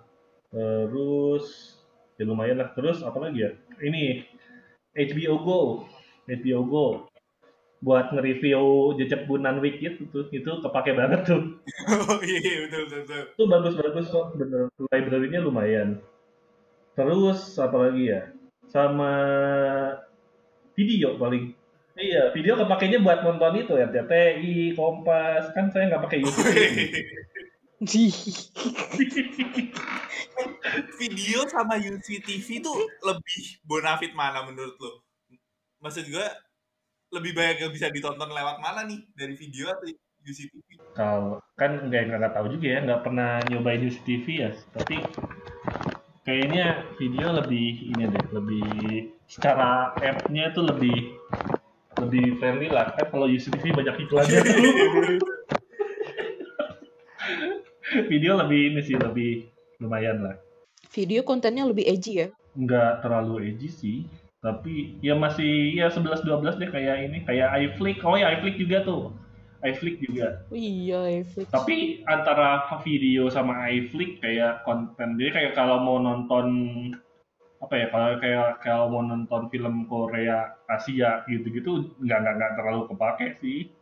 Terus ya lumayan lah. Terus apa lagi ya? Ini HBO Go, HBO Go buat nge-review jejak Bunan Week itu tuh, itu kepake banget tuh. oh iya, iya, betul, betul, betul. Itu bagus-bagus kok, bener. Library-nya lumayan. Terus apa lagi ya? Sama video paling. Iya, video kepakainya buat nonton itu RCTI, Kompas. Kan saya nggak pakai YouTube. Video sama UCTV tuh lebih bonafit mana menurut lo? Maksud gue lebih banyak yang bisa ditonton lewat mana nih dari video atau UCTV? Kalau kan nggak nggak tahu juga ya, nggak pernah nyobain YouTube TV ya. Tapi kayaknya video lebih ini deh, lebih secara app-nya tuh lebih lebih friendly lah. Kan kalau YouTube TV banyak iklannya. video lebih ini sih, lebih lumayan lah. Video kontennya lebih edgy ya. Nggak terlalu edgy sih. Tapi ya masih ya 11-12 deh kayak ini, kayak iFlick. Oh ya iFlick juga tuh. iFlick juga. Oh iya, Netflix. Tapi antara video sama iFlick kayak konten dia kayak kalau mau nonton apa ya kalau kayak kalau mau nonton film Korea Asia gitu-gitu nggak nggak nggak terlalu kepake sih.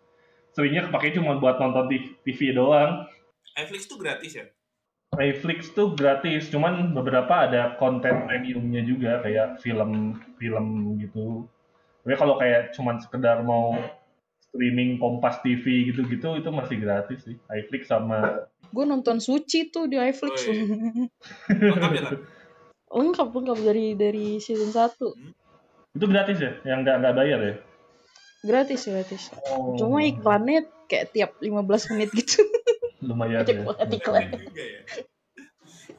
Seringnya kepake cuma buat nonton TV, TV doang. iFlix tuh gratis ya? iFlix tuh gratis, cuman beberapa ada konten premiumnya juga kayak film-film gitu. Tapi kalau kayak cuman sekedar mau streaming Kompas TV gitu-gitu itu masih gratis sih. iFlix sama Gue nonton Suci tuh di iFlix. Woi. Lengkap ya, lengkap lengkap dari dari season 1 itu gratis ya, yang nggak nggak bayar ya. gratis gratis Oh, cuma iklannya kayak tiap 15 menit gitu lumayan ya. juga ya.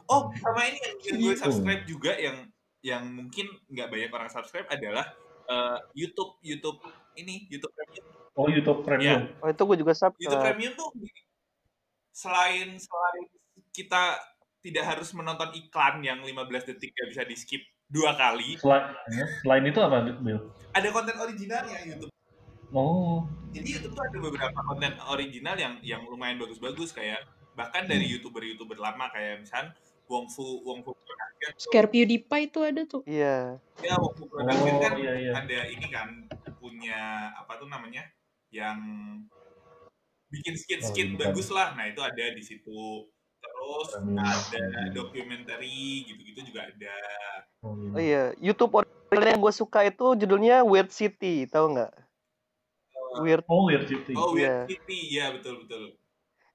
Oh, sama ini yang, gue Gitu. subscribe juga yang yang mungkin nggak banyak orang subscribe adalah eh, YouTube YouTube ini YouTube Premium. Oh YouTube Premium. Oh itu gue juga sub. YouTube Premium tuh selain selain kita tidak harus menonton iklan yang 15 detik gak bisa di skip dua kali, Selain, ya, selain itu apa, Bill? ada konten originalnya YouTube. Oh, Jadi YouTube tuh ada beberapa konten original yang yang lumayan bagus-bagus kayak bahkan dari youtuber-youtuber lama kayak misal Wong Fu Wong Fu Production Scare PewDiePie itu ada tuh Iya. ya Wong Fu Production oh kan iya iya. ada ini kan punya apa tuh namanya yang bikin skit-skit Oh, bukan. bagus lah nah itu ada di situ terus Premium. ada dokumenter gitu-gitu juga ada Oh Oh, iya. iya. YouTube original yang gue suka itu judulnya Weird City, tahu nggak? Weird. Oh Weird City. oh Iya. Weird City ya betul betul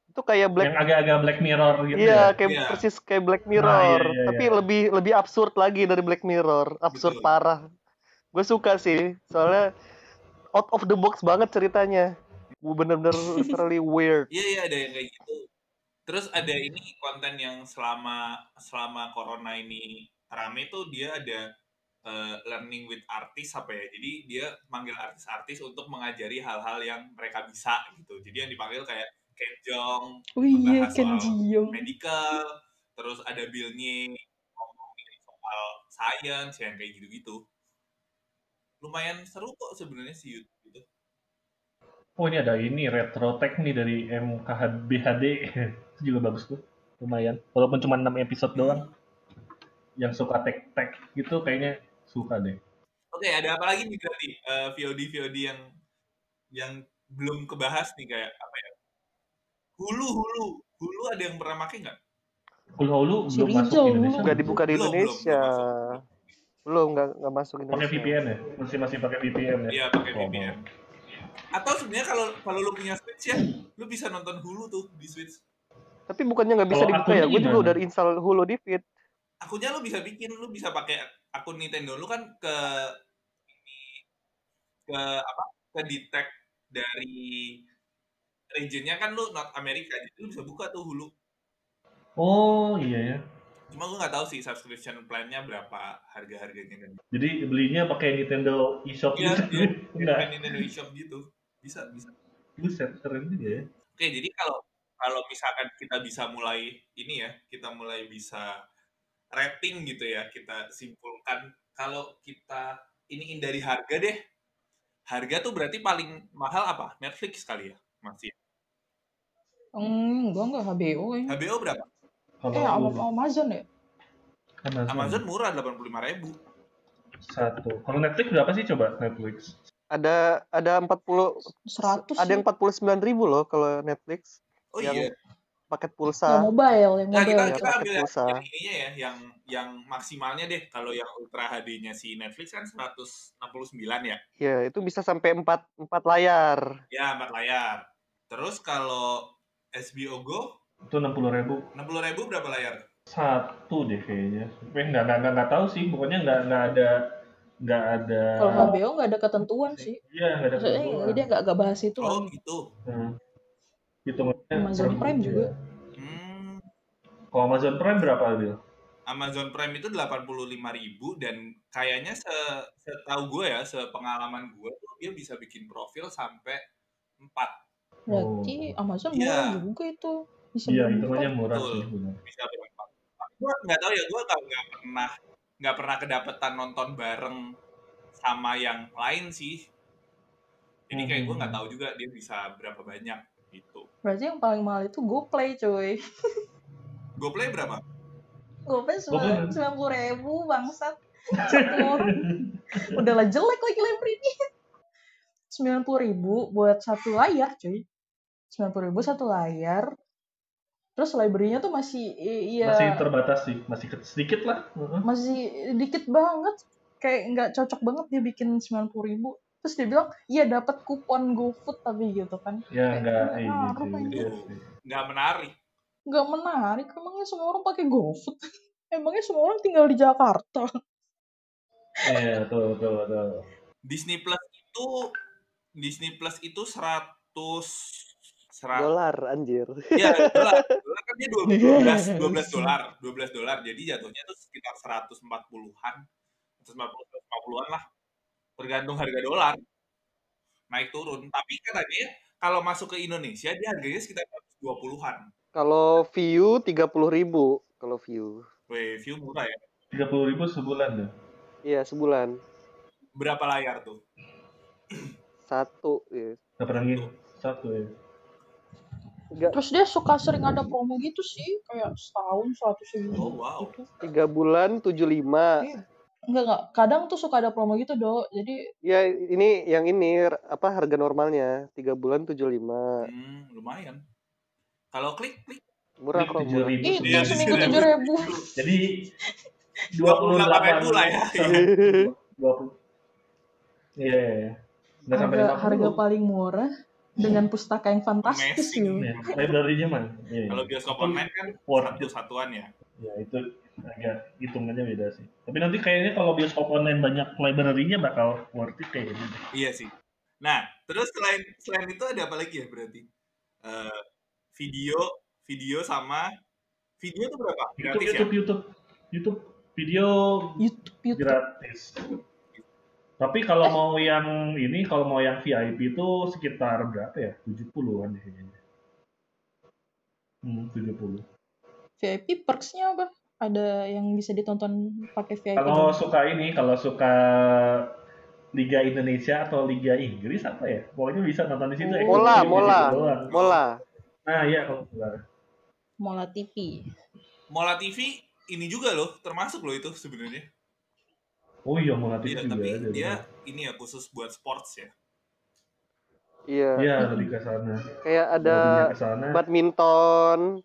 Itu kayak Black Yang agak-agak Black Mirror gitu Iya, ya. kayak Iya. persis kayak Black Mirror, iya, iya, tapi iya. lebih lebih absurd lagi dari Black Mirror, absurd Betul. parah. Gue suka sih, soalnya out of the box banget ceritanya. Bener-bener literally weird. Iya iya ada yang kayak gitu. Terus ada ini konten yang selama selama corona ini rame tuh dia ada eh, learning with artis apa ya. Jadi dia manggil artis-artis untuk mengajari hal-hal yang mereka bisa gitu. Jadi yang dipanggil kayak Ken Jeong, Oh iya, Membahas Ken medical, terus ada Bill Nye ngomongin soal science yang kayak gitu-gitu. Lumayan seru kok sebenarnya si YouTube itu. Oh ini ada ini retro tech nih dari MKHBHD itu juga bagus tuh lumayan walaupun cuma 6 episode doang yang suka tech tech gitu kayaknya suka deh Oke, ada apa lagi nih berarti Eh, VOD VOD yang yang belum kebahas nih kayak apa ya? Hulu Hulu Hulu ada yang pernah pakai nggak? Hulu Hulu belum masuk Rizal Indonesia Nggak dibuka di Indonesia. belum masuk. Nggak nggak masuk pakai Indonesia. VPN ya masih masih pakai VPN ya Iya pakai Oh, VPN. Atau sebenarnya kalau kalau lu punya Switch ya, lu bisa nonton Hulu tuh di Switch. Tapi bukannya nggak bisa Kalau dibuka ya? Gue juga udah install Hulu di feed. Akunnya lu bisa bikin, lu bisa pakai akun Nintendo lu kan ke ini ke apa? Ke detect dari regionnya kan lu not Amerika, jadi lu bisa buka tuh Hulu. oh iya ya Cuma gue nggak tahu sih subscription plan-nya berapa harga-harganya kan. jadi belinya pakai Nintendo eShop Iya, gitu iya. Nintendo eShop gitu. Bisa, bisa. buset keren juga ya Oke, jadi kalau kalau misalkan kita bisa mulai ini ya, kita mulai bisa rating gitu ya, kita simpulkan kalau kita iniin dari harga deh. Harga tuh berarti paling mahal apa? Netflix kali ya? Masih. Hmm, gua enggak HBO kayaknya. HBO berapa? kalau Eh, Am- Hulu, Amazon ya? Amazon, Amazon murah 85.000 ribu. satu kalau Netflix berapa sih coba Netflix Ada ada 40 100 ada yang 49 ribu loh kalau Netflix Oh Yang iya. Paket Yang pulsa. mobile, yang Nah, kita mobile. ya, kita paket ambil yang, pulsa. yang ininya ya, yang yang maksimalnya deh. Kalau yang Ultra HD-nya si Netflix kan 169 ya. Ya, itu bisa sampai 4 4 layar. Ya, 4 layar. Terus kalau HBO Go itu enam puluh ribu 60.000 berapa layar? satu deh kayaknya. Eh nggak nggak nggak nggak tahu sih. Pokoknya nggak nggak ada nggak ada. Kalau HBO nggak ada ketentuan sih. Iya nggak ada ketentuan. dia nggak nggak bahas itu Oh gitu. Hmm. Hitungannya Amazon per Prime juga. Hmm, Kalau Amazon Prime berapa Adil? Amazon Prime itu 85.000 dan kayaknya se setahu gue ya, sepengalaman gue tuh dia bisa bikin profil sampai 4. Berarti Amazon Iya. murah juga itu. Bisa Iya berempat. hitungannya murah Betul. sih. Bisa berempat. Gue nggak tahu ya, gue nggak nggak pernah nggak pernah kedapetan nonton bareng sama yang lain sih. Jadi kayak gue nggak tahu juga dia bisa berapa banyak gitu. Berarti yang paling mahal itu GoPlay cuy. GoPlay berapa? GoPlay sembilan puluh ribu bangsat. Satu orang. Udah lah jelek lagi library Sembilan puluh ribu buat satu layar cuy. Sembilan puluh ribu satu layar. Terus library-nya tuh masih iya Masih terbatas sih, masih sedikit lah. Heeh. masih dikit banget kayak nggak cocok banget dia bikin sembilan puluh ribu terus dia bilang iya dapat kupon GoFood tapi gitu kan Ya nggak Nggak iya ngaruh, sih, anjir. iya sih. Nggak menarik. nggak menarik emangnya semua orang pakai GoFood emangnya semua orang tinggal di Jakarta Iya betul betul betul. Disney Plus itu Disney Plus itu 100 100 Dolar anjir. Iya, dolar. Dolar kan dia 12 12 dolar, 12 dolar. Jadi jatuhnya tuh sekitar 140-an. 140 150-an lah. Tergantung harga dolar. Naik turun. Tapi katanya ya, kalau masuk ke Indonesia dia harganya sekitar 120-an. Kalau view 30 ribu. Kalau view. Weh, view murah ya. Tiga puluh ribu sebulan deh. Iya, sebulan. Berapa layar tuh? Satu. Ya. Nggak pernah gini satu ya. Tiga, terus dia suka sering ada promo gitu sih kayak setahun seratus ribu Oh, wow. gitu tiga bulan 75. Iya. Enggak enggak kadang tuh suka ada promo gitu dok jadi Ya, ini yang ini apa harga normalnya? Tiga bulan 75. Hmm, lumayan. Kalau klik, klik. Murah kok. Tujuh ribu. Iya, seminggu iya. tujuh ribu Jadi dua puluh delapan 28.000 lah ya. Dua puluh. Iya iya. iya. Sampai harga harga paling murah dengan pustaka yang fantastis gitu. Ya, library-nya mah. Iya, iya. Kalau bioskop online kan worth satu it. satuan ya. Ya itu agak hitungannya beda sih. Tapi nanti kayaknya kalau bioskop online banyak library-nya bakal worth it kayak deh. Iya sih. Nah, terus selain selain itu ada apa lagi ya berarti? Eh, video, video sama video itu berapa? YouTube, Gratis ya? YouTube, YouTube, YouTube video YouTube, YouTube. gratis. Tapi kalau mau yang ini, kalau mau yang VIP itu sekitar berapa ya? 70-an deh kayaknya. Hmm, 70. VIP perks-nya apa? Ada yang bisa ditonton pakai VIP. Kalau suka ini, kalau suka Liga Indonesia atau Liga Inggris apa ya? Pokoknya bisa nonton di situ. Oh. Mola, mola. doang. Mola. Nah, iya kalau salah. Mola TV. Mola TV ini juga loh, termasuk loh itu sebenarnya. Oh iya, Mola TV Iya, juga tapi ada. dia ini ya khusus buat sports ya. Iya. Iya, lebih ke sana. Kayak ada badminton,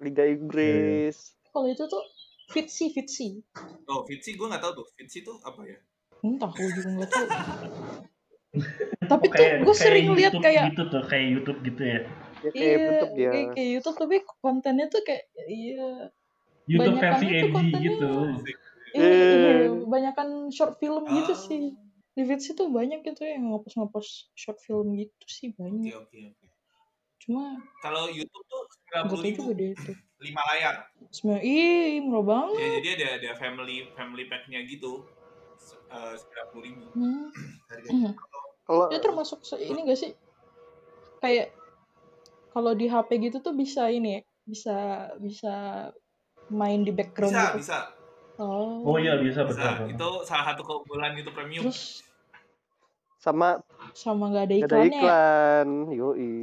Liga Inggris. Kalau itu tuh Fitsi, Fitsi. Oh, Fitsi gue nggak tahu tuh. Fitsi tuh apa ya? Entah, gue juga nggak tahu. tapi Oh, tuh gue sering lihat YouTube kayak gitu tuh, kayak YouTube gitu ya. Ya, kayak iya, YouTube dia. kayak, kayak YouTube tapi kontennya tuh kayak iya YouTube versi edgy kontennya. Iya, Eh. iya, banyakan short film gitu Ah. sih. Di Fitsi tuh banyak gitu yang ngepost-ngepost short film gitu sih Oke, banyak. oke, oke. Cuma Kalau YouTube tuh 90 tahu ribu, deh itu. lima layar. Sebenarnya ih murah banget. Ya, jadi ada ada family family pack-nya gitu. Sembilan puluh ribu Hmm. harganya. Kalau Dia termasuk se- ini gak sih? Kayak kalau di HP gitu tuh bisa ini ya, bisa bisa main di background Bisa, gitu. bisa, Oh. Oh iya bisa bisa. betul. Itu salah satu keunggulan YouTube Premium. Terus sama sama nggak ada nggak ada iklannya ya? iklan, yoi.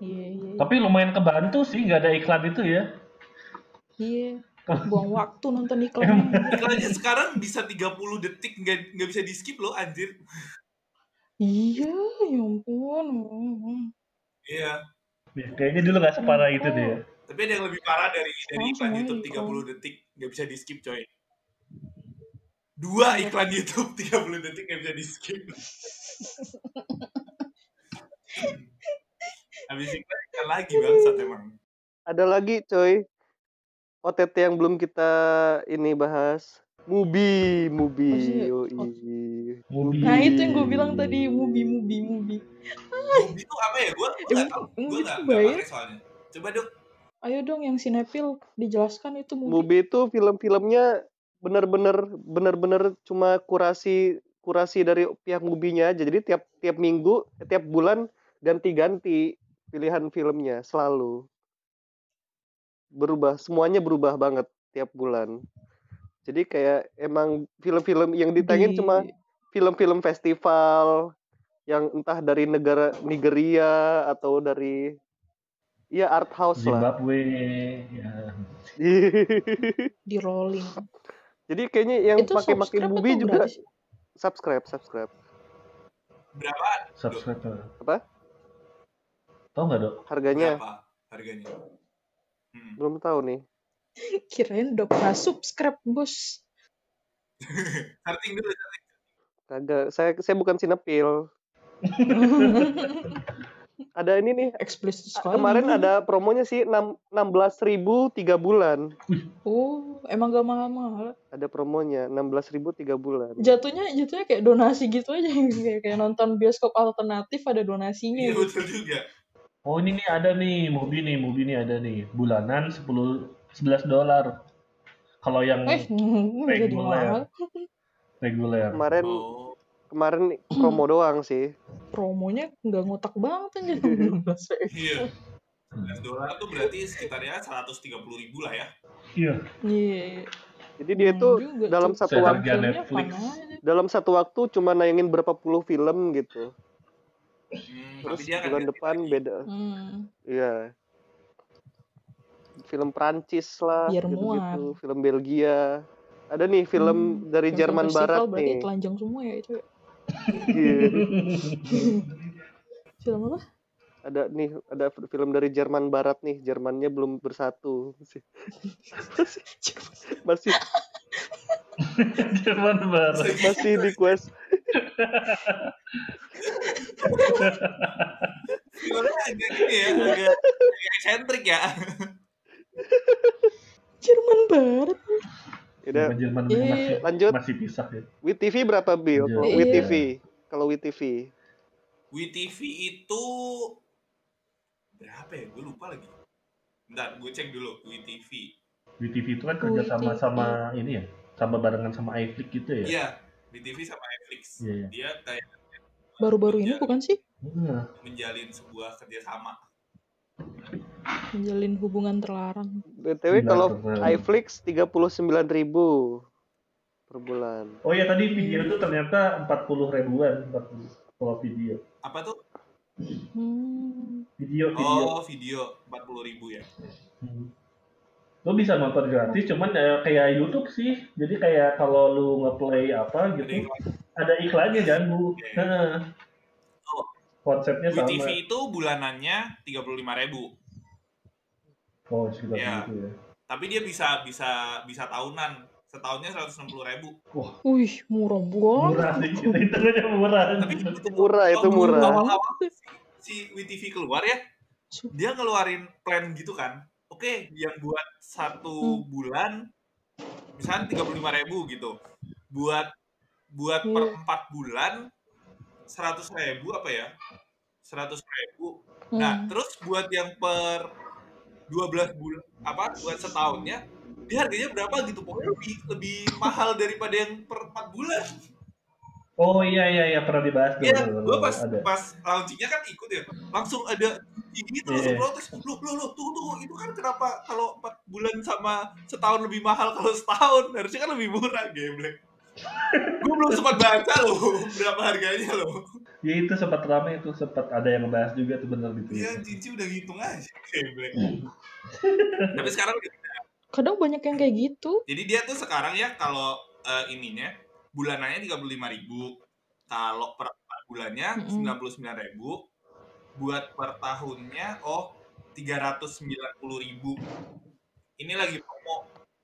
Iya, iya. Tapi lumayan kebantu sih nggak ada iklan itu ya. Iya. Buang waktu nonton iklannya. Iklannya sekarang bisa 30 detik nggak nggak bisa di skip loh anjir. iya, ya ampun. Iya. Ya, Kayaknya dulu nggak separah itu deh. Tapi ada yang lebih parah dari dari iklan YouTube iklan. 30 detik nggak bisa di skip coy. Dua iklan YouTube 30 detik nggak bisa di skip. Habis iklan iklan lagi bangsat emang. Ada lagi coy. OTT yang belum kita ini bahas. Mubi, Mubi, yoi. Movie. Nah, itu yang gue bilang tadi, mubi, mubi, mubi. Mubi itu apa ya? Gue gue nggak tahu. Gue Mubi nggak soalnya. Coba dong. Ayo dong yang sinepil dijelaskan itu mubi. Mubi itu film-filmnya bener-bener bener-bener cuma kurasi kurasi dari pihak Mubinya aja. Jadi tiap tiap minggu, tiap bulan ganti-ganti pilihan filmnya selalu. Berubah, semuanya berubah banget tiap bulan. Jadi kayak emang film-film yang ditayangin Di- cuma film-film festival yang entah dari negara Nigeria atau dari ya art house lah. Zimbabwe. Ya. di rolling. Jadi kayaknya yang pakai-pakai subscribe Mubi atau juga gratis? subscribe, subscribe. Berapa? Subscribe. Apa? Tahu nggak dok? Harganya Berapa harganya? Hmm. belum tahu nih. Kirain udah pernah subscribe, bos. Starting dulu. Kagak, saya saya bukan sinepil. Ada ini nih. Eksplisit sekali. Kemarin ada promonya sih 6 16.000 3 bulan. Oh, emang gak mahal-mahal. Ada promonya 16.000 3 bulan. Jatuhnya jatuhnya kayak donasi gitu aja kayak, kayak nonton bioskop alternatif ada donasinya. Iya gitu. betul juga. Oh ini nih ada nih, movie nih, movie nih ada nih. Bulanan 10 11 dolar. Kalau yang Eh, reguler. reguler. Kemarin Oh, kemarin promo doang sih. Promonya nggak ngotak banget aja. iya. 11 dolar tuh berarti sekitarnya 130 ribu lah ya. Iya. Iya. Jadi dia Hmm, tuh juga dalam satu waktu Netflix. dalam satu waktu cuma nayangin berapa puluh film gitu. Hmm, Terus tapi dia bulan depan lagi. beda. Hmm. Iya. Film Prancis lah, Biar gitu-gitu. muat. Film Belgia. Ada nih film Hmm. dari Film Jerman Barat berarti nih. telanjang semua ya itu. ya? Iya. Film apa? ada nih ada film dari Jerman Barat nih Jermannya belum bersatu masih masih Jerman barat. masih di quest Filmnya agak gini ya, agak, agak eksentrik ya. Jerman Barat. Udah, Jerman Iya. masih, Lanjut. masih pisah ya. WeTV berapa Bill? Iya. Kalau Iya. WeTV, kalau WeTV. WeTV itu berapa ya? Gue lupa lagi. Bentar, gue cek dulu WeTV. WeTV itu kan kerja sama sama ini ya, sama barengan sama iFlix gitu ya. Iya, WeTV sama Netflix. Iya, iya. Dia kayak Baru-baru ini bukan sih? Menjalin sebuah kerjasama. Menjalin hubungan terlarang. BTW kalau iFlix 39.000 per bulan. Oh ya tadi video itu ternyata 40 ribuan 40 kalau video. Apa tuh? Hmm. Video video. Oh, video 40 ribu ya. Hmm. Lo bisa nonton gratis, cuman eh, kayak YouTube sih. Jadi kayak kalau lu ngeplay apa gitu, ada iklannya ganggu. Oke. Heeh. Oh. Konsepnya sama. WeTV itu bulanannya 35 ribu. Oh, sekitar Iya. gitu ya. Tapi dia bisa bisa bisa tahunan. Setahunnya 160 ribu. Wih, murah banget. Murah sih, hitungannya murah. Tapi itu Murah, itu murah. Awal-awal si WeTV keluar ya, dia ngeluarin plan gitu kan. Oke, yang buat satu bulan misalnya 35 ribu gitu. Buat buat per Iya. empat bulan 100 ribu apa ya? 100 ribu. Nah, Hmm. terus buat yang per 12 bulan apa buat setahunnya dia harganya berapa gitu pokoknya lebih lebih mahal daripada yang per 4 bulan. Oh iya iya iya pernah dibahas tuh. Iya, gue pas ada. pas launchingnya kan ikut ya, langsung ada ini tuh langsung Iya. protes, lu lu lu tunggu tunggu itu kan kenapa kalau 4 bulan sama setahun lebih mahal kalau setahun harusnya kan lebih murah geblek. gue belum sempat baca loh berapa harganya loh. Ya itu sempat ramai itu sempat ada yang bahas juga tuh bener gitu. Iya, Cici udah ngitung aja. Tapi sekarang udah Kadang banyak yang kayak gitu. Jadi dia tuh sekarang ya kalau eh, ininya bulanannya 35.000 Kalau per empat bulannya Mm-mm. 99.000 Buat per tahunnya oh 390.000 Ini lagi promo.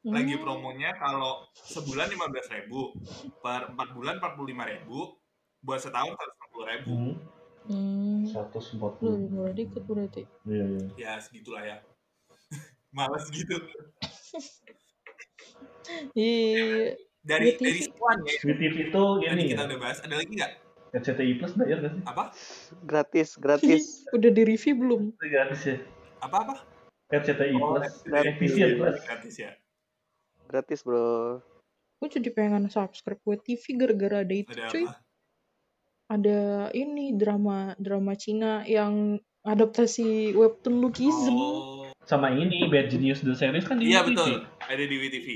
Lagi Hmm. promonya kalau sebulan 15.000 per 4 bulan 45.000 buat setahun 160.000 Hmm, Hmm. 140. Lebih murah dikit berarti. Iya iya. Ya segitulah ya. Males gitu. Iya. Dari WTV. dari semuanya ya. Sweet TV itu Tadi ini kita ya. udah bahas. Ada lagi nggak? RCTI Plus bayar nggak sih? Apa? Gratis, gratis. Udah di review belum? Itu gratis ya. Apa apa? RCTI Oh, Plus. gratis. Efisien Plus. Gratis ya. Gratis, Bro. Gue jadi pengen subscribe ke TV gara-gara ada itu Ada cuy. apa? Ada ini drama drama Cina yang adaptasi webtoon Lookism. Oh, Sama ini Bad Genius The Series kan di iya betul. Ada di WTV.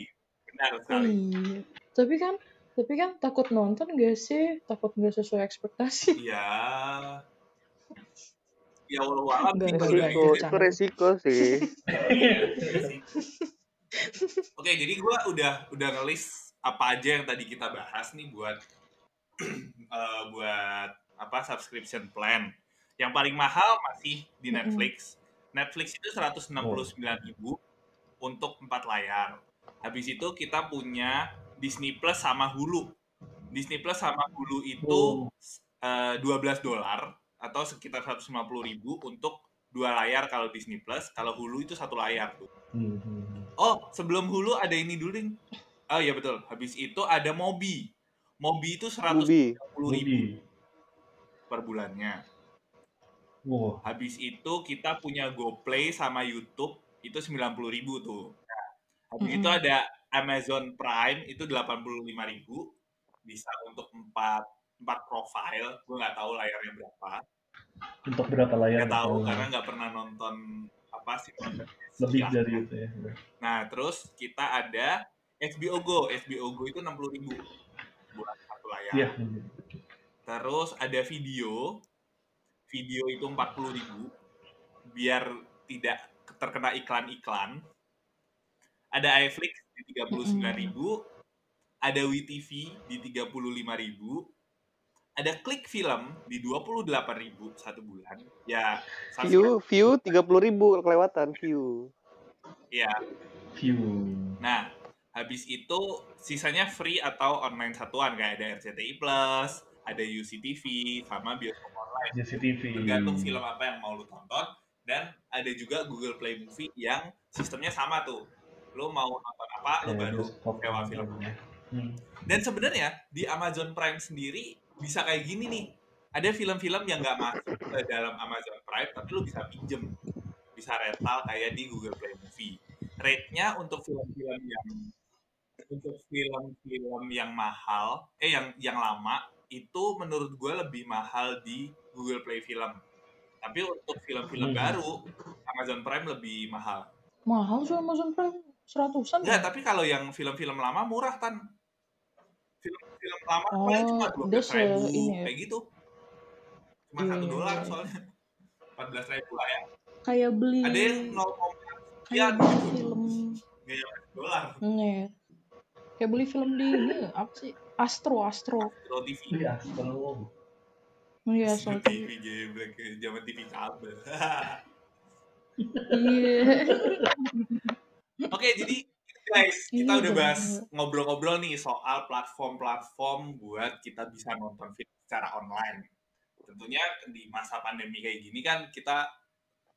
Benar sekali. Iya. Tapi kan tapi kan takut nonton gak sih? Takut gak sesuai ekspektasi. Iya. Ya walau alam Resiko, enggak. itu resiko sih. Oke, jadi gua udah udah ngelis apa aja yang tadi kita bahas nih buat eh, buat apa subscription plan. Yang paling mahal masih di. Netflix. Netflix itu 169.000 untuk empat layar. Habis itu kita punya Disney Plus sama Hulu. Disney Plus sama Hulu itu Oh. eh, 12 dolar atau sekitar 150.000 untuk dua layar kalau Disney Plus, kalau Hulu itu satu layar tuh. Hmm, hmm, hmm. Oh, sebelum Hulu ada ini dulu, Ding. Oh iya betul. Habis itu ada Mobi. Mobi itu 130.000 Mubi. Mubi. per bulannya. Wah, Habis itu kita punya GoPlay sama YouTube itu 90.000 tuh. Nah, habis itu Mm-mm. ada Amazon Prime itu 85.000 bisa untuk 4 4 profile. Gue nggak tahu layarnya berapa. untuk berapa layar? Nggak tahu Oh, karena nggak pernah nonton apa sih lebih dari itu ya. Nah, terus kita ada HBO Go. HBO Go itu 60.000 buat satu layar. Iya. Terus ada video. Video itu 40.000 biar tidak terkena iklan-iklan. Ada iFlix di 39.000, ada WeTV di 35.000, ada Klik Film di 28.000 satu bulan. Ya, View, view 30.000 kelewatan view. ya. View. Nah, habis itu sisanya free atau online satuan kayak ada RCTI Plus, ada UCTV, sama bioskop online. JCTV. tergantung film apa yang mau lu tonton dan ada juga Google Play Movie yang sistemnya sama tuh. Lu mau nonton apa lu Ya, baru sewa filmnya. Hmm. dan sebenarnya di Amazon Prime sendiri bisa kayak gini nih. Ada film-film yang nggak masuk ke dalam Amazon Prime tapi lu bisa pinjem bisa rental kayak di Google Play Movie. Rate-nya untuk film-film yang untuk film-film yang mahal eh yang yang lama itu menurut gue lebih mahal di Google Play Film tapi untuk film-film Hmm. baru Amazon Prime lebih mahal Mahal sih Amazon Prime seratusan Enggak, ya? tapi kalau yang film-film lama murah tan film-film lama Oh, paling cuma dua belas ribu ini ya. kayak gitu cuma Iya, satu iya, dolar iya. soalnya empat belas ribu lah ya Kayak beli ada yang nol koma beli gitu film nyampe dolar ini ya. Kayak beli film di ini apa sih? Astro, Astro. Astro TV Iya, Astro. Iya, Astro Astro. TV geblek zaman TV kabel Iya. oke jadi guys kita Iya, udah bahas ngobrol-ngobrol nih soal platform-platform buat kita bisa nonton film secara online tentunya di masa pandemi kayak gini kan kita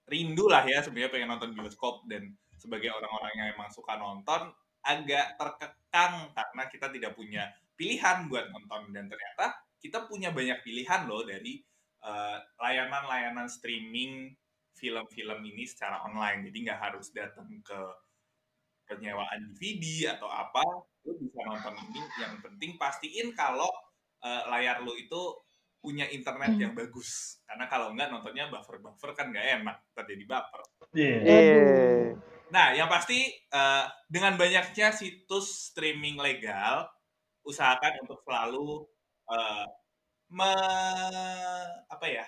rindu lah ya sebenarnya pengen nonton bioskop dan sebagai orang-orang yang emang suka nonton agak terkekang karena kita tidak punya pilihan buat nonton. Dan ternyata kita punya banyak pilihan loh dari eh, layanan-layanan streaming film-film ini secara online. Jadi nggak harus datang ke penyewaan DVD atau apa lu bisa nonton ini. Yang penting pastiin kalau eh, layar lu itu punya internet Hmm. yang bagus. Karena kalau enggak nontonnya buffer-buffer kan nggak enak. Terjadi baper. Iya. Eh, Nah, yang pasti eh, dengan banyaknya situs streaming legal, usahakan untuk selalu eh, me- apa ya,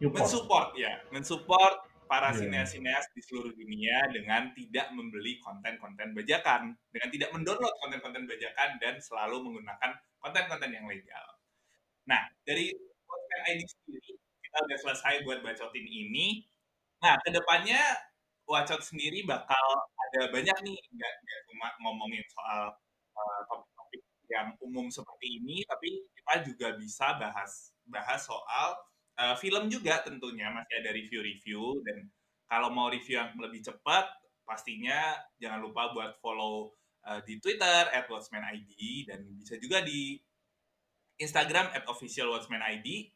Support. mensupport ya, mensupport para Iya. sineas-sineas di seluruh dunia dengan tidak membeli konten-konten bajakan, dengan tidak mendownload konten-konten bajakan dan selalu menggunakan konten-konten yang legal. Nah, dari konten ID sendiri kita udah selesai buat bacotin ini. Nah, ke depannya Wacot sendiri bakal ada banyak nih, nggak cuma ngomongin soal uh, topik-topik yang umum seperti ini, tapi kita juga bisa bahas bahas soal uh, film juga tentunya masih ada review-review dan kalau mau review yang lebih cepat pastinya jangan lupa buat follow uh, di Twitter @watchmanid dan bisa juga di Instagram @officialwatchmanid.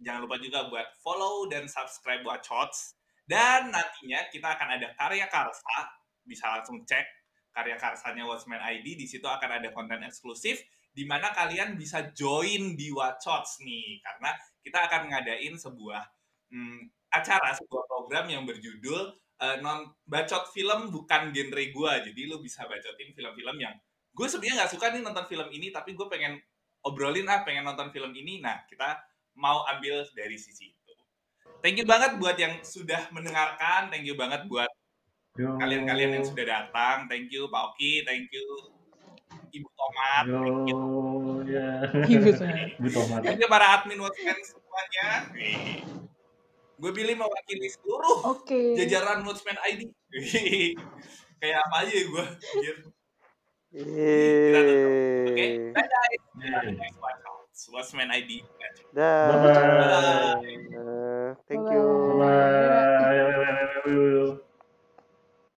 Jangan lupa juga buat follow dan subscribe Watchots. Dan nantinya kita akan ada karya karsa, bisa langsung cek karya karsanya Watchman ID. Di situ akan ada konten eksklusif di mana kalian bisa join di Watchots nih, karena kita akan ngadain sebuah hmm, acara, sebuah program yang berjudul eh, non bacot film bukan genre gue. Jadi lu bisa bacotin film-film yang gue sebenarnya nggak suka nih nonton film ini, tapi gue pengen obrolin ah, pengen nonton film ini. Nah, kita mau ambil dari sisi. Thank you banget buat yang sudah mendengarkan. Thank you banget buat kalian-kalian yang sudah datang. Thank you Pak Oki, thank you Ibu Tomat, Yo, thank you, ya. Ibu Tomat. thank you para admin Watchmen semuanya. Gue pilih mewakili seluruh Oke. jajaran Watchmen ID. Kayak apa aja ya gue. Oke, So what's my ID? Bye. Bye. Uh, thank Bye. you. Bye. Bye. Bye. Bye. Bye. Bye.